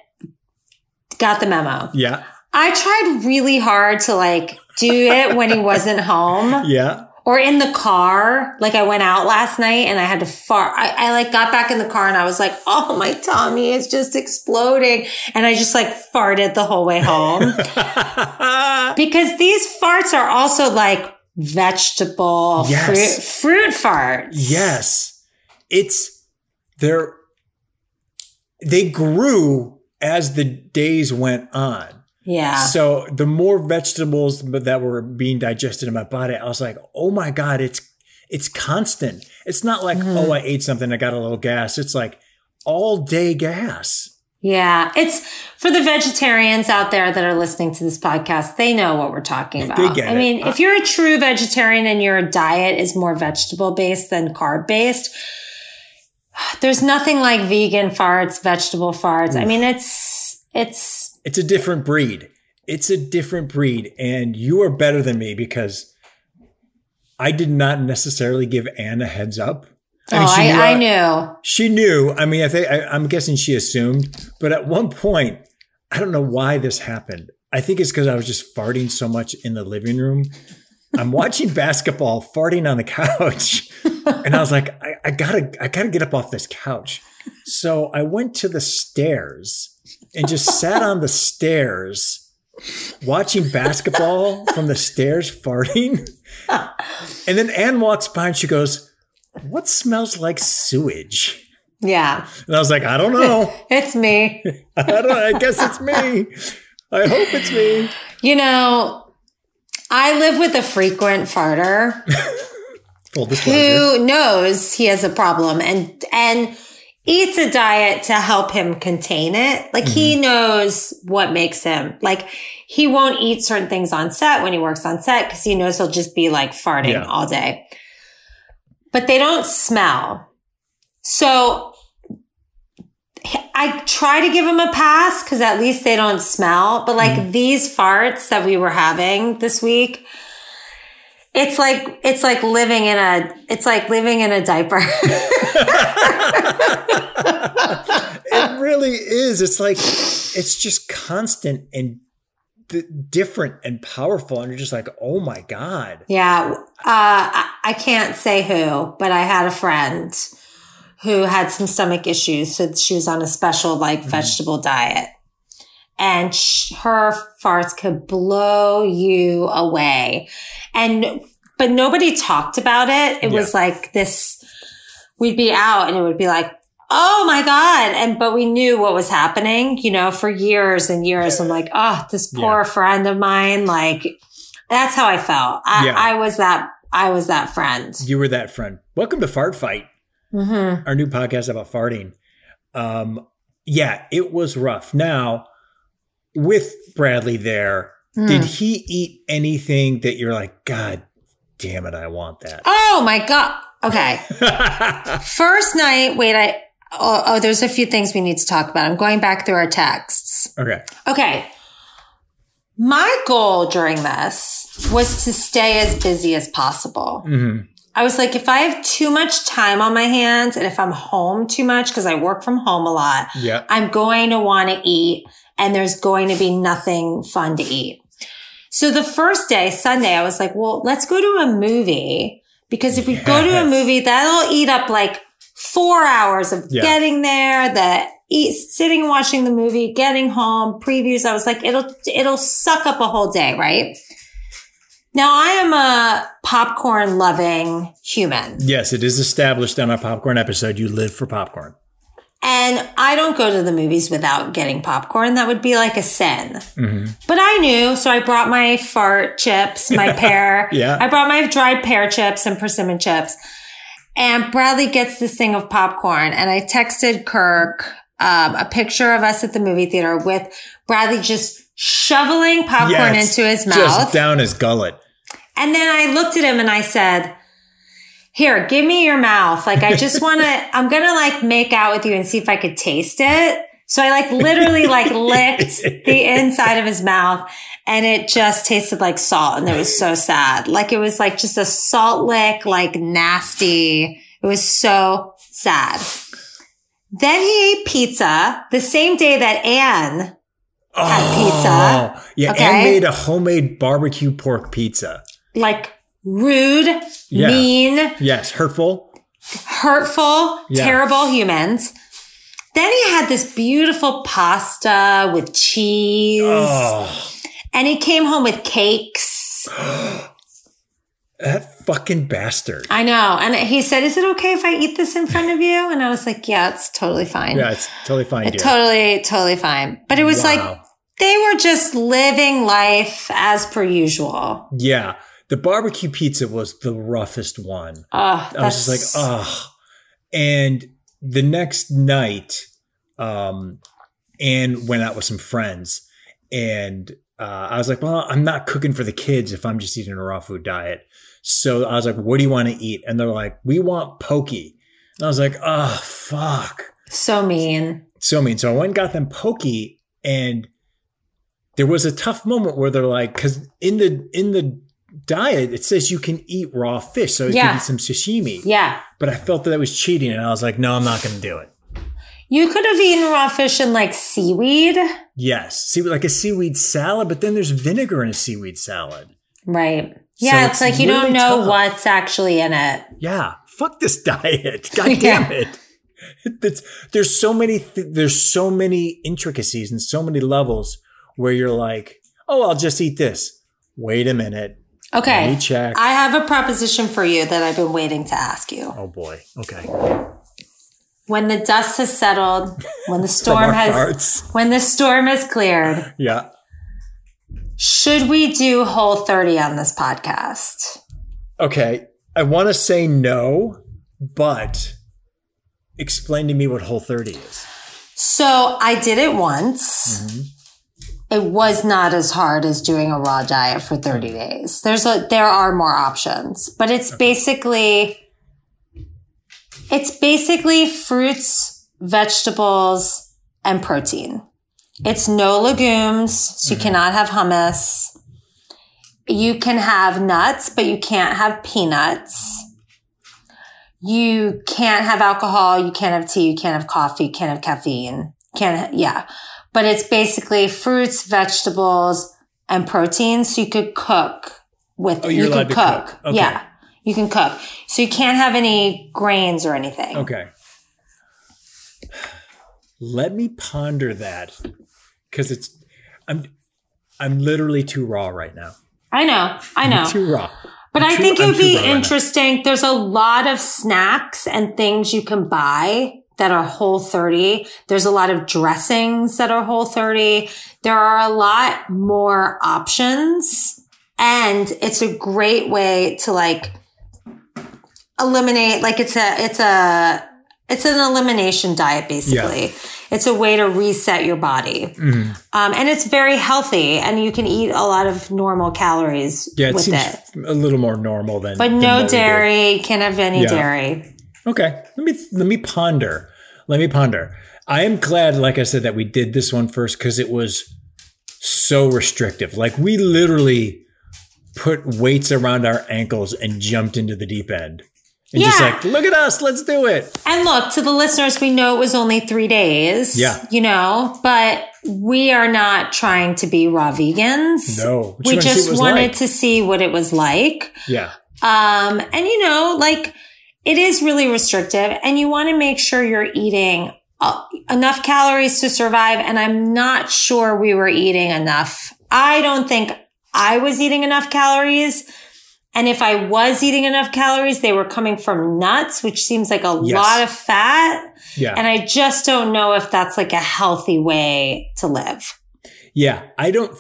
Got the memo. Yeah. I tried really hard to like do it when he wasn't home Yeah. Or in the car. Like I went out last night and I had to fart. I, I like got back in the car and I was like, oh, my tummy is just exploding. And I just like farted the whole way home because these farts are also like vegetable Yes. fruit, fruit farts. yes. It's they're they grew as the days went on. Yeah. So the more vegetables that were being digested in my body, I was like, "Oh my god, it's it's constant. It's not like, Mm-hmm. oh, I ate something, I got a little gas. It's like all day gas." Yeah. It's for the vegetarians out there that are listening to this podcast. They know what we're talking about. They get I it. mean, if you're a true vegetarian and your diet is more vegetable based than carb based, there's nothing like vegan farts, vegetable farts. I mean, it's, it's, It's a different breed. It's a different breed, and you are better than me because I did not necessarily give Anne a heads up. oh, mean, she I, knew I I- knew. She knew. I mean, I think I, I'm guessing she assumed. But at one point, I don't know why this happened. I think it's because I was just farting so much in the living room. I'm watching basketball, farting on the couch, and I was like, I, I gotta, I gotta get up off this couch. So I went to the stairs and just sat on the stairs, watching basketball from the stairs, farting. And then Anne walks by and she goes, "What smells like sewage?" Yeah. And I was like, I don't know. It's me. I don't. I guess it's me. I hope it's me. you know, I live with a frequent farter. Who knows he has a problem and and eats a diet to help him contain it. Like he Mm-hmm. knows what makes him like he won't eat certain things on set when he works on set because he knows he'll just be like farting Yeah. all day. But they don't smell. So I try to give him a pass because at least they don't smell. But like Mm-hmm. these farts that we were having this week, it's like it's like living in a it's like living in a diaper. It really is. It's like it's just constant and d- different and powerful, and you're just like, oh my god. yeah, uh, I, I can't say who, but I had a friend who had some stomach issues, so she was on a special like vegetable diet, and sh- her farts could blow you away, and but nobody talked about it. It was like this. We'd be out, and it would be like. Oh my God. And, but we knew what was happening, you know, for years and years. I'm like, oh, this poor friend of mine. Like, that's how I felt. I, Yeah. I was that, I was that friend. You were that friend. Welcome to Fart Fight, Mm-hmm. our new podcast about farting. Um, yeah, it was rough. Now, with Bradley there, Hmm. did he eat anything that you're like, God damn it, I want that? Oh my God. Okay. First night, wait, I, Oh, oh, there's a few things we need to talk about. I'm going back through our texts. Okay. Okay. My goal during this was to stay as busy as possible. I was like, if I have too much time on my hands and if I'm home too much, because I work from home a lot, Yeah. I'm going to want to eat and there's going to be nothing fun to eat. So the first day, Sunday, I was like, well, let's go to a movie because if we go to a movie, that'll eat up like four hours of Yeah. getting there, the eat, sitting and watching the movie, getting home, previews. I was like, it'll, it'll suck up a whole day, right? Now I am a popcorn loving human. Yes, it is established on our popcorn episode. You live for popcorn. And I don't go to the movies without getting popcorn. That would be like a sin. But I knew, so I brought my fart chips, my pear. Yeah. I brought my dried pear chips and persimmon chips. And Bradley gets this thing of popcorn. And I texted Kirk um, a picture of us at the movie theater with Bradley just shoveling popcorn Yes, into his mouth. Just down his gullet. And then I looked at him and I said, here, give me your mouth. Like, I just want to, I'm going to like make out with you and see if I could taste it. So I like literally like licked the inside of his mouth and it just tasted like salt. And it was so sad. Like it was like just a salt lick, like nasty. It was so sad. Then he ate pizza the same day that Anne had pizza. Oh, yeah, Okay. and made a homemade barbecue pork pizza. Like rude, Yeah. mean, Yes, hurtful. hurtful, Yeah. terrible humans. Then he had this beautiful pasta with cheese Oh, and he came home with cakes. that fucking bastard. I know. And he said, Is it okay if I eat this in front of you? And I was like, Yeah, it's totally fine. Yeah, it's totally fine, dude. Totally, totally fine. But it was like they were just living life as per usual. Yeah, the barbecue pizza was the roughest one. Oh, I was just like, oh. And the next night, um, Anne went out with some friends, and uh, I was like, well, I'm not cooking for the kids if I'm just eating a raw food diet. So I was like, what do you want to eat? And they're like, we want poke. And I was like, oh, fuck. so mean. So mean. So I went and got them poke, and there was a tough moment where they're like, because in the in the diet it says you can eat raw fish, so you Yeah. can eat some sashimi. Yeah. But I felt that I was cheating, and I was like, no, I'm not going to do it. You could have eaten raw fish and like seaweed. Yes, see, like a seaweed salad, but then there's vinegar in a seaweed salad. Right. Yeah, it's it's, like you don't know tough. what's actually in it. Yeah, fuck this diet. God damn it. It's, there's so many th- there's so many intricacies and so many levels where you're like, oh, I'll just eat this. Wait a minute. Okay. Let me check. I have a proposition for you that I've been waiting to ask you. oh boy. Okay. When the dust has settled, when the storm has farts. when the storm has cleared, Yeah. should we do whole 30 on this podcast? Okay. I want to say no, but explain to me what Whole 30 is. So I did it once. Mm-hmm. It was not as hard as doing a raw diet for 30 mm. days. There's a, there are more options, but it's basically, it's basically fruits, vegetables, and protein. It's no legumes, so you mm-hmm. cannot have hummus. You can have nuts, but you can't have peanuts. You can't have alcohol. You can't have tea. You can't have coffee. You can't have caffeine. Can't, yeah. But it's basically fruits, vegetables, and proteins. So you could cook with, Oh, you're you allowed could to cook. cook. Okay. Yeah. You can cook. So you can't have any grains or anything. Okay. Let me ponder that because it's I'm I'm literally too raw right now. I know. I know. Too raw. But I'm I too- think it would be raw right interesting. There's a lot of snacks and things you can buy that are whole 30. There's a lot of dressings that are whole 30. There are a lot more options. And it's a great way to like eliminate, like it's a, it's a, it's an elimination diet basically. It's a way to reset your body. Mm-hmm. Um, and it's very healthy and you can eat a lot of normal calories Yeah, it with it. a little more normal than But than no dairy, can't have any Yeah. dairy. Okay. Let me let me ponder. let me ponder. I am glad, like I said, that we did this one first because it was so restrictive. Like we literally put weights around our ankles and jumped into the deep end. And just like, look at us, let's do it. And look, to the listeners, we know it was only three days. Yeah. You know, but we are not trying to be raw vegans. No. We wanted to see what it just wanted like. to see what it was like. Yeah. Um, and you know, like it is really restrictive and you want to make sure you're eating uh, enough calories to survive. And I'm not sure we were eating enough. I don't think I was eating enough calories. And if I was eating enough calories, they were coming from nuts, which seems like a Yes. lot of fat. Yeah. And I just don't know if that's like a healthy way to live. Yeah, I don't.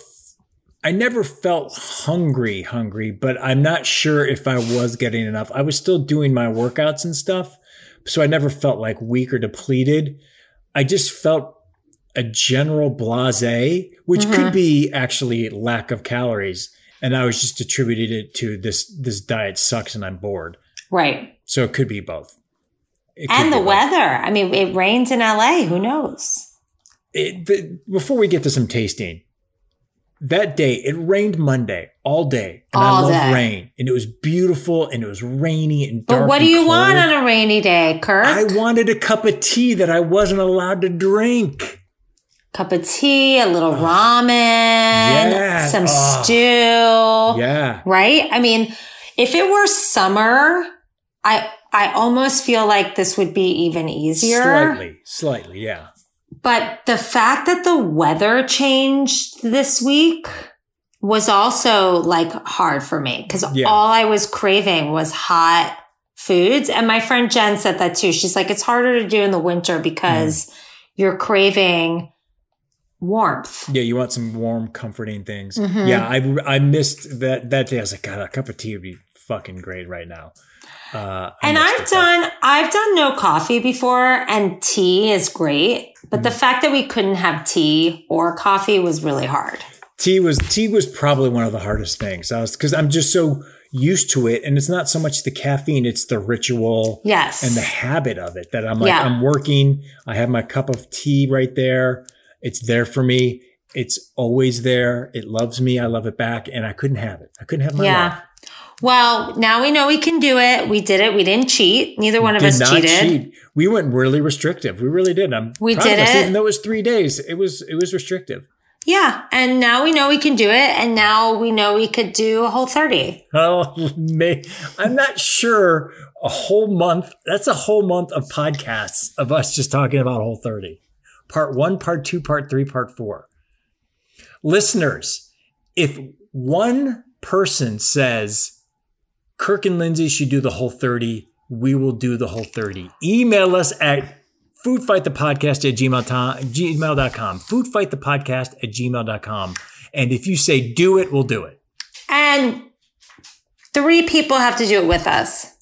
I never felt hungry, hungry, but I'm not sure if I was getting enough. I was still doing my workouts and stuff, so I never felt like weak or depleted. I just felt a general blase, which could mm-hmm. be actually lack of calories, and I was just attributed it to this. This diet sucks, and I'm bored. Right. So it could be both. Could And the both. weather. I mean, it rains in LA. Who knows? it, the, before we get to some tasting, that day it rained Monday all day, and I love day. rain, and it was beautiful, and it was rainy and dark. But what do you cold. want on a rainy day, Kirk? I wanted a cup of tea that I wasn't allowed to drink. Cup of tea, a little ramen, Yeah. some Oh. stew. Yeah, Right? I mean, if it were summer, I I almost feel like this would be even easier. slightly, slightly, yeah. But the fact that the weather changed this week was also like hard for me because Yeah. all I was craving was hot foods. And my friend Jen said that too. She's like, it's harder to do in the winter because you're craving warmth. Yeah, you want some warm, comforting things. Mhm. Yeah, I I missed that that day. I was like, God, a cup of tea would be fucking great right now. Uh, And I've done I've done no coffee before and tea is great. But Mm. the fact that we couldn't have tea or coffee was really hard. tea was tea was probably one of the hardest things. I was because I'm just so used to it, and it's not so much the caffeine; it's the ritual Yes. and the habit of it. That I'm like, Yeah. I'm working. I have my cup of tea right there. It's there for me. It's always there. It loves me. I love it back, and I couldn't have it. I couldn't have my Yeah. love. Well, now we know we can do it. We did it. We didn't cheat. Neither one of Did us not cheated. cheat. We went really restrictive. We really did. I'm We did us, it. even though it was three days. It was it was restrictive. Yeah. And now we know we can do it. And now we know we could do a whole 30. Oh, may, I'm not sure a whole month. That's a whole month of podcasts of us just talking about Whole 30. Part one, part two, part three, part four. Listeners, if one person says Kirk and Lindsay should do the Whole 30, we will do the Whole 30. Email us at foodfightthepodcast at gmail- gmail.com. Foodfightthepodcast at gmail.com. And if you say do it, we'll do it. And three people have to do it with us.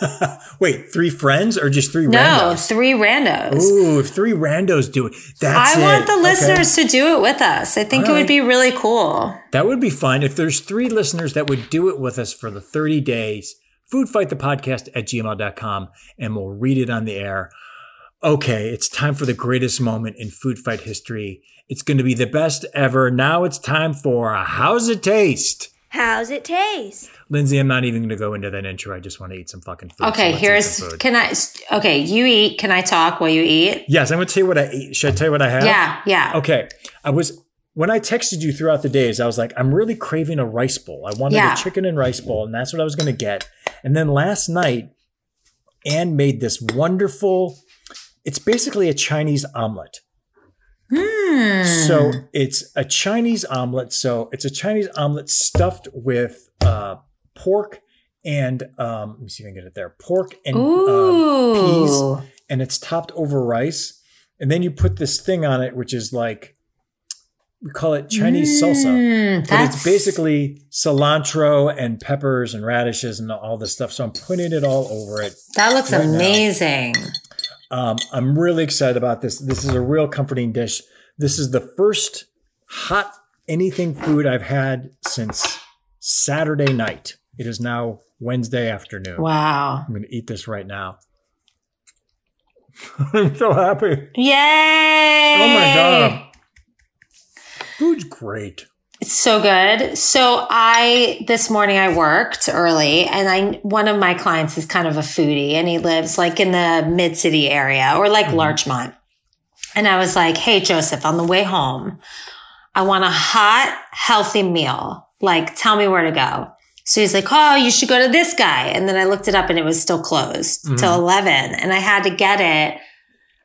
Wait, three friends or just three No, randos? three randos. Ooh, if three randos do it, that's I want it. the Okay. listeners to do it with us. I think All it would be really cool. That would be fun. If there's three listeners that would do it with us for the 30 days, foodfightthepodcast at gmail.com, and we'll read it on the air. Okay, it's time for the greatest moment in food fight history. It's going to be the best ever. Now it's time for a How's It Taste? How's it taste? Lindsay, I'm not even going to go into that intro. I just want to eat some fucking food. Okay, let's here's, food. can I, okay, you eat. Can I talk while you eat? Yes, I'm going to tell you what I ate. Should I tell you what I have? Yeah, yeah. Okay. I was when I texted you throughout the days, I was like, I'm really craving a rice bowl. I wanted Yeah. a chicken and rice bowl, and that's what I was gonna get. And then last night, Anne made this wonderful, it's basically a Chinese omelet. Hmm. So it's a Chinese omelet. So it's a Chinese omelet stuffed with uh, pork and um, let me see if I can get it there. Pork and um, peas and it's topped over rice. And then you put this thing on it, which is like we call it Chinese salsa. Mm, But that's it's basically cilantro and peppers and radishes and all this stuff. So I'm putting it all over it. that looks right amazing. Um, I'm really excited about this. This is a real comforting dish. This is the first hot anything food I've had since Saturday night. It is now Wednesday afternoon. Wow. I'm going to eat this right now. I'm so happy. Yay! Oh my god. Food's great. It's so good. So I this morning I worked early and I one of my clients is kind of a foodie and he lives like in the mid city area or like mm-hmm. Larchmont. And I was like, "Hey Joseph, on the way home, I want a hot, healthy meal. Like tell me where to go." So he's like, "Oh, you should go to this guy." And then I looked it up and it was still closed mm-hmm. till 11 and I had to get it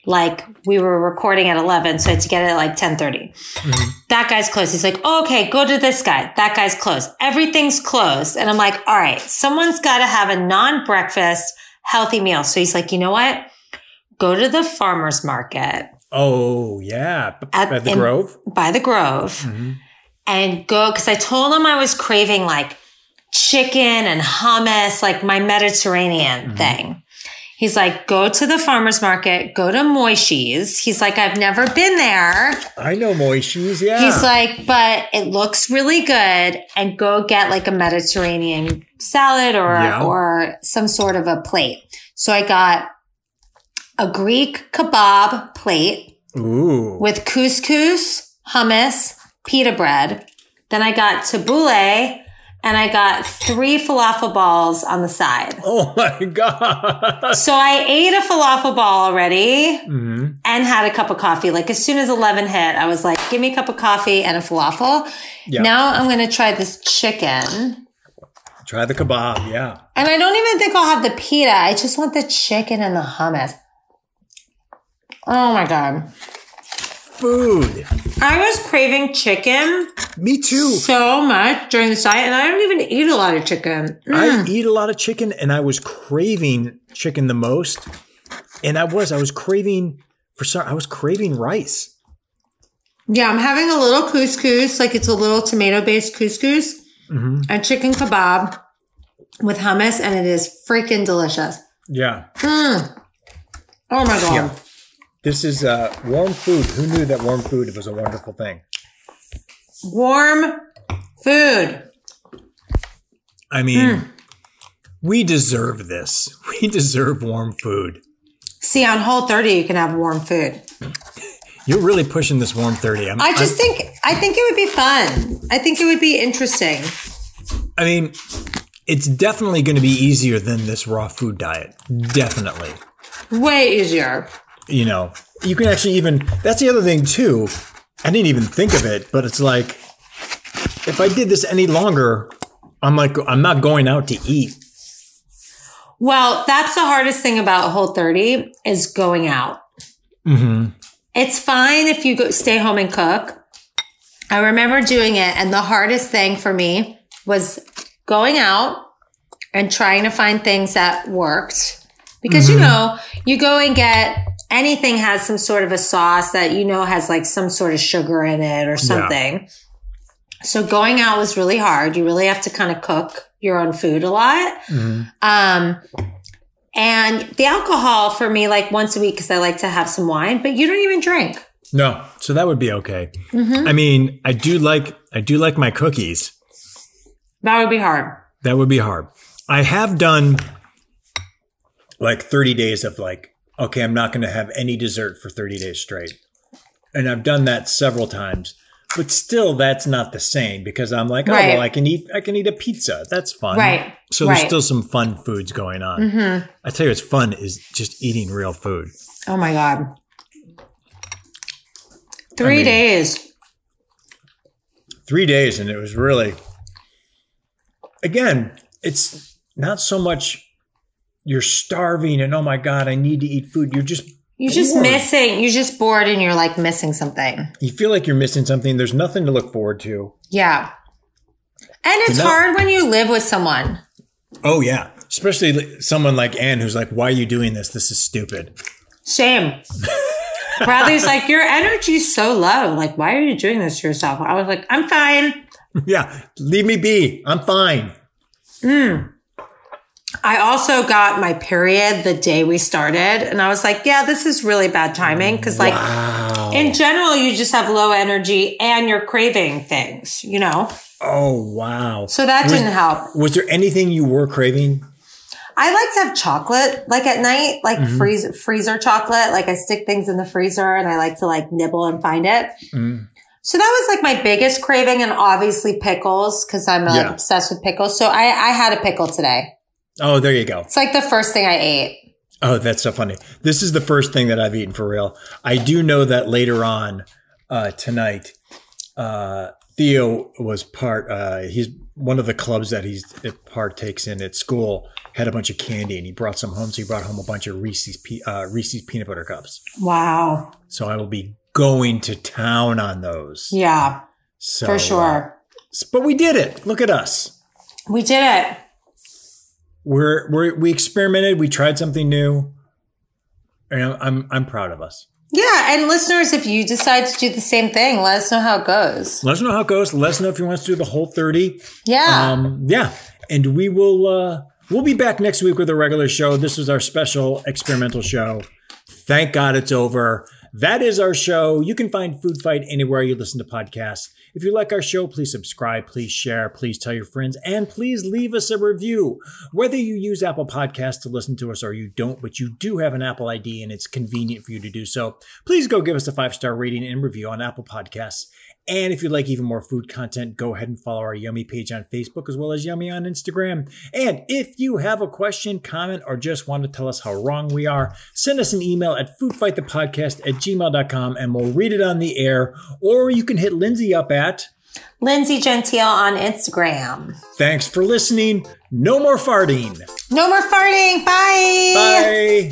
like we were recording at 11 so i had to get it at like 10.30 mm-hmm. that guy's closed. He's like oh, okay go to this guy. That guy's closed. Everything's closed. And i'm like all right someone's got to have a non-breakfast healthy meal. So he's like you know what? Go to the farmer's market. Oh yeah, At- at, the in- Grove. by the grove. Mm-hmm. And go because i told him i was craving like chicken and hummus like my mediterranean mm-hmm. thing he's like go to the farmer's market go to Moishe's he's like i've never been there I know Moishe's. Yeah, He's like, but it looks really good, and go get like a Mediterranean salad or Yeah. or some sort of a plate. So I got a Greek kebab plate ooh, with couscous, hummus, pita bread. Then I got tabbouleh, and I got three falafel balls on the side. oh my god. So I ate a falafel ball already Mhm. and had a cup of coffee. Like as soon as 11 hit, I was like, give me a cup of coffee and a falafel. Yeah. Now I'm going to try this chicken. Try the kebab. Yeah. And I don't even think I'll have the pita. I just want the chicken and the hummus. Oh my God. Food. I was craving chicken Me too. so much during this diet, and I don't even eat a lot of chicken. Mm. I eat a lot of chicken, and I was craving chicken the most. And I was, I was craving for some. I was craving rice. Yeah, I'm having a little couscous, like it's a little tomato based couscous and chicken kebab with hummus, and it is freaking delicious. Yeah. Oh my God. Yeah. This is uh, warm food. Who knew that warm food was a wonderful thing? Warm food. I mean, we deserve this. We deserve warm food. See, on Whole 30, you can have warm food. You're really pushing this warm 30. I'm, I just think, I think it would be fun. I think it would be interesting. I mean, it's definitely going to be easier than this raw food diet. Definitely. Way easier. You know, you can actually even, that's the other thing too. I didn't even think of it, but it's like, if I did this any longer, I'm like, I'm not going out to eat. Well, that's the hardest thing about Whole 30 is going out. Mm-hmm. It's fine if you go stay home and cook. I remember doing it, and the hardest thing for me was going out and trying to find things that worked. Because you mm-hmm. know, you go and get anything has some sort of a sauce that you know has like some sort of sugar in it or something. So going out was really hard. You really have to kind of cook your own food a lot. Um, and the alcohol for me, like once a week, because I like to have some wine, but you don't even drink. No, so that would be okay. I mean, I do like, I do like my cookies. That would be hard. That would be hard. I have done like 30 days of like, okay, I'm not going to have any dessert for 30 days straight. And I've done that several times. But still that's not the same because I'm like, oh Right. well, I can eat I can eat a pizza. That's fun. Right. So there's Right. still some fun foods going on. Mm-hmm. I tell you what's fun is just eating real food. Oh my God. Three mean- days. Three days and it was really again, it's not so much you're starving and oh my God, I need to eat food. You're just You're just bored. missing, you're just bored and you're like missing something. you feel like you're missing something. There's nothing to look forward to. Yeah. And it's hard when you live with someone. Oh yeah, especially someone like Anne who's like, "Why are you doing this? This is stupid." Shame. Bradley's like, your energy's so low. Like, why are you doing this to yourself? I was like, I'm fine. yeah, leave me be. I'm fine. Hmm. I also got my period the day we started, and I was like, yeah, this is really bad timing because, like, Wow. in general, you just have low energy and you're craving things, you know? Oh wow. So that Was- didn't help. Was there anything you were craving? I like to have chocolate like at night, like Mhm. freeze, freezer chocolate. Like I stick things in the freezer and I like to like nibble and find it. Mm. So that was like my biggest craving and obviously pickles because I'm like Yeah. obsessed with pickles. So I, I had a pickle today. Oh, there you go. It's like the first thing I ate. Oh, that's so funny. This is the first thing that I've eaten for real. I do know that later on uh, tonight, uh, Theo was part. Uh, he's one of the clubs that he it partakes in at school. Had a bunch of candy and he brought some home. So he brought home a bunch of Reese's uh, Reese's peanut butter cups. Wow. So I will be going to town on those. Yeah, So, for sure. uh, but we did it. Look at us. we did it. We're, we're we experimented. We tried something new. And I'm I'm, I'm proud of us. Yeah. And listeners, if you decide to do the same thing, let us know how it goes. Let us know how it goes. Let us know if you want us to do the whole 30. Yeah. Um, yeah. And we will uh we'll be back next week with a regular show. This was our special experimental show. Thank God it's over. That is our show. You can find Food Fight anywhere you listen to podcasts. If you like our show, please subscribe, please share, please tell your friends, and please leave us a review. Whether you use Apple Podcasts to listen to us or you don't, but you do have an Apple ID and it's convenient for you to do so, please go give us a five star rating and review on Apple Podcasts. And if you'd like even more food content, go ahead and follow our Yummy page on Facebook as well as Yummy on Instagram. And if you have a question, comment, or just want to tell us how wrong we are, send us an email at foodfightthepodcast at gmail.com and we'll read it on the air. Or you can hit Lindsay up at Lindsay Gentile on Instagram. Thanks for listening. No more farting. No more farting. Bye. Bye.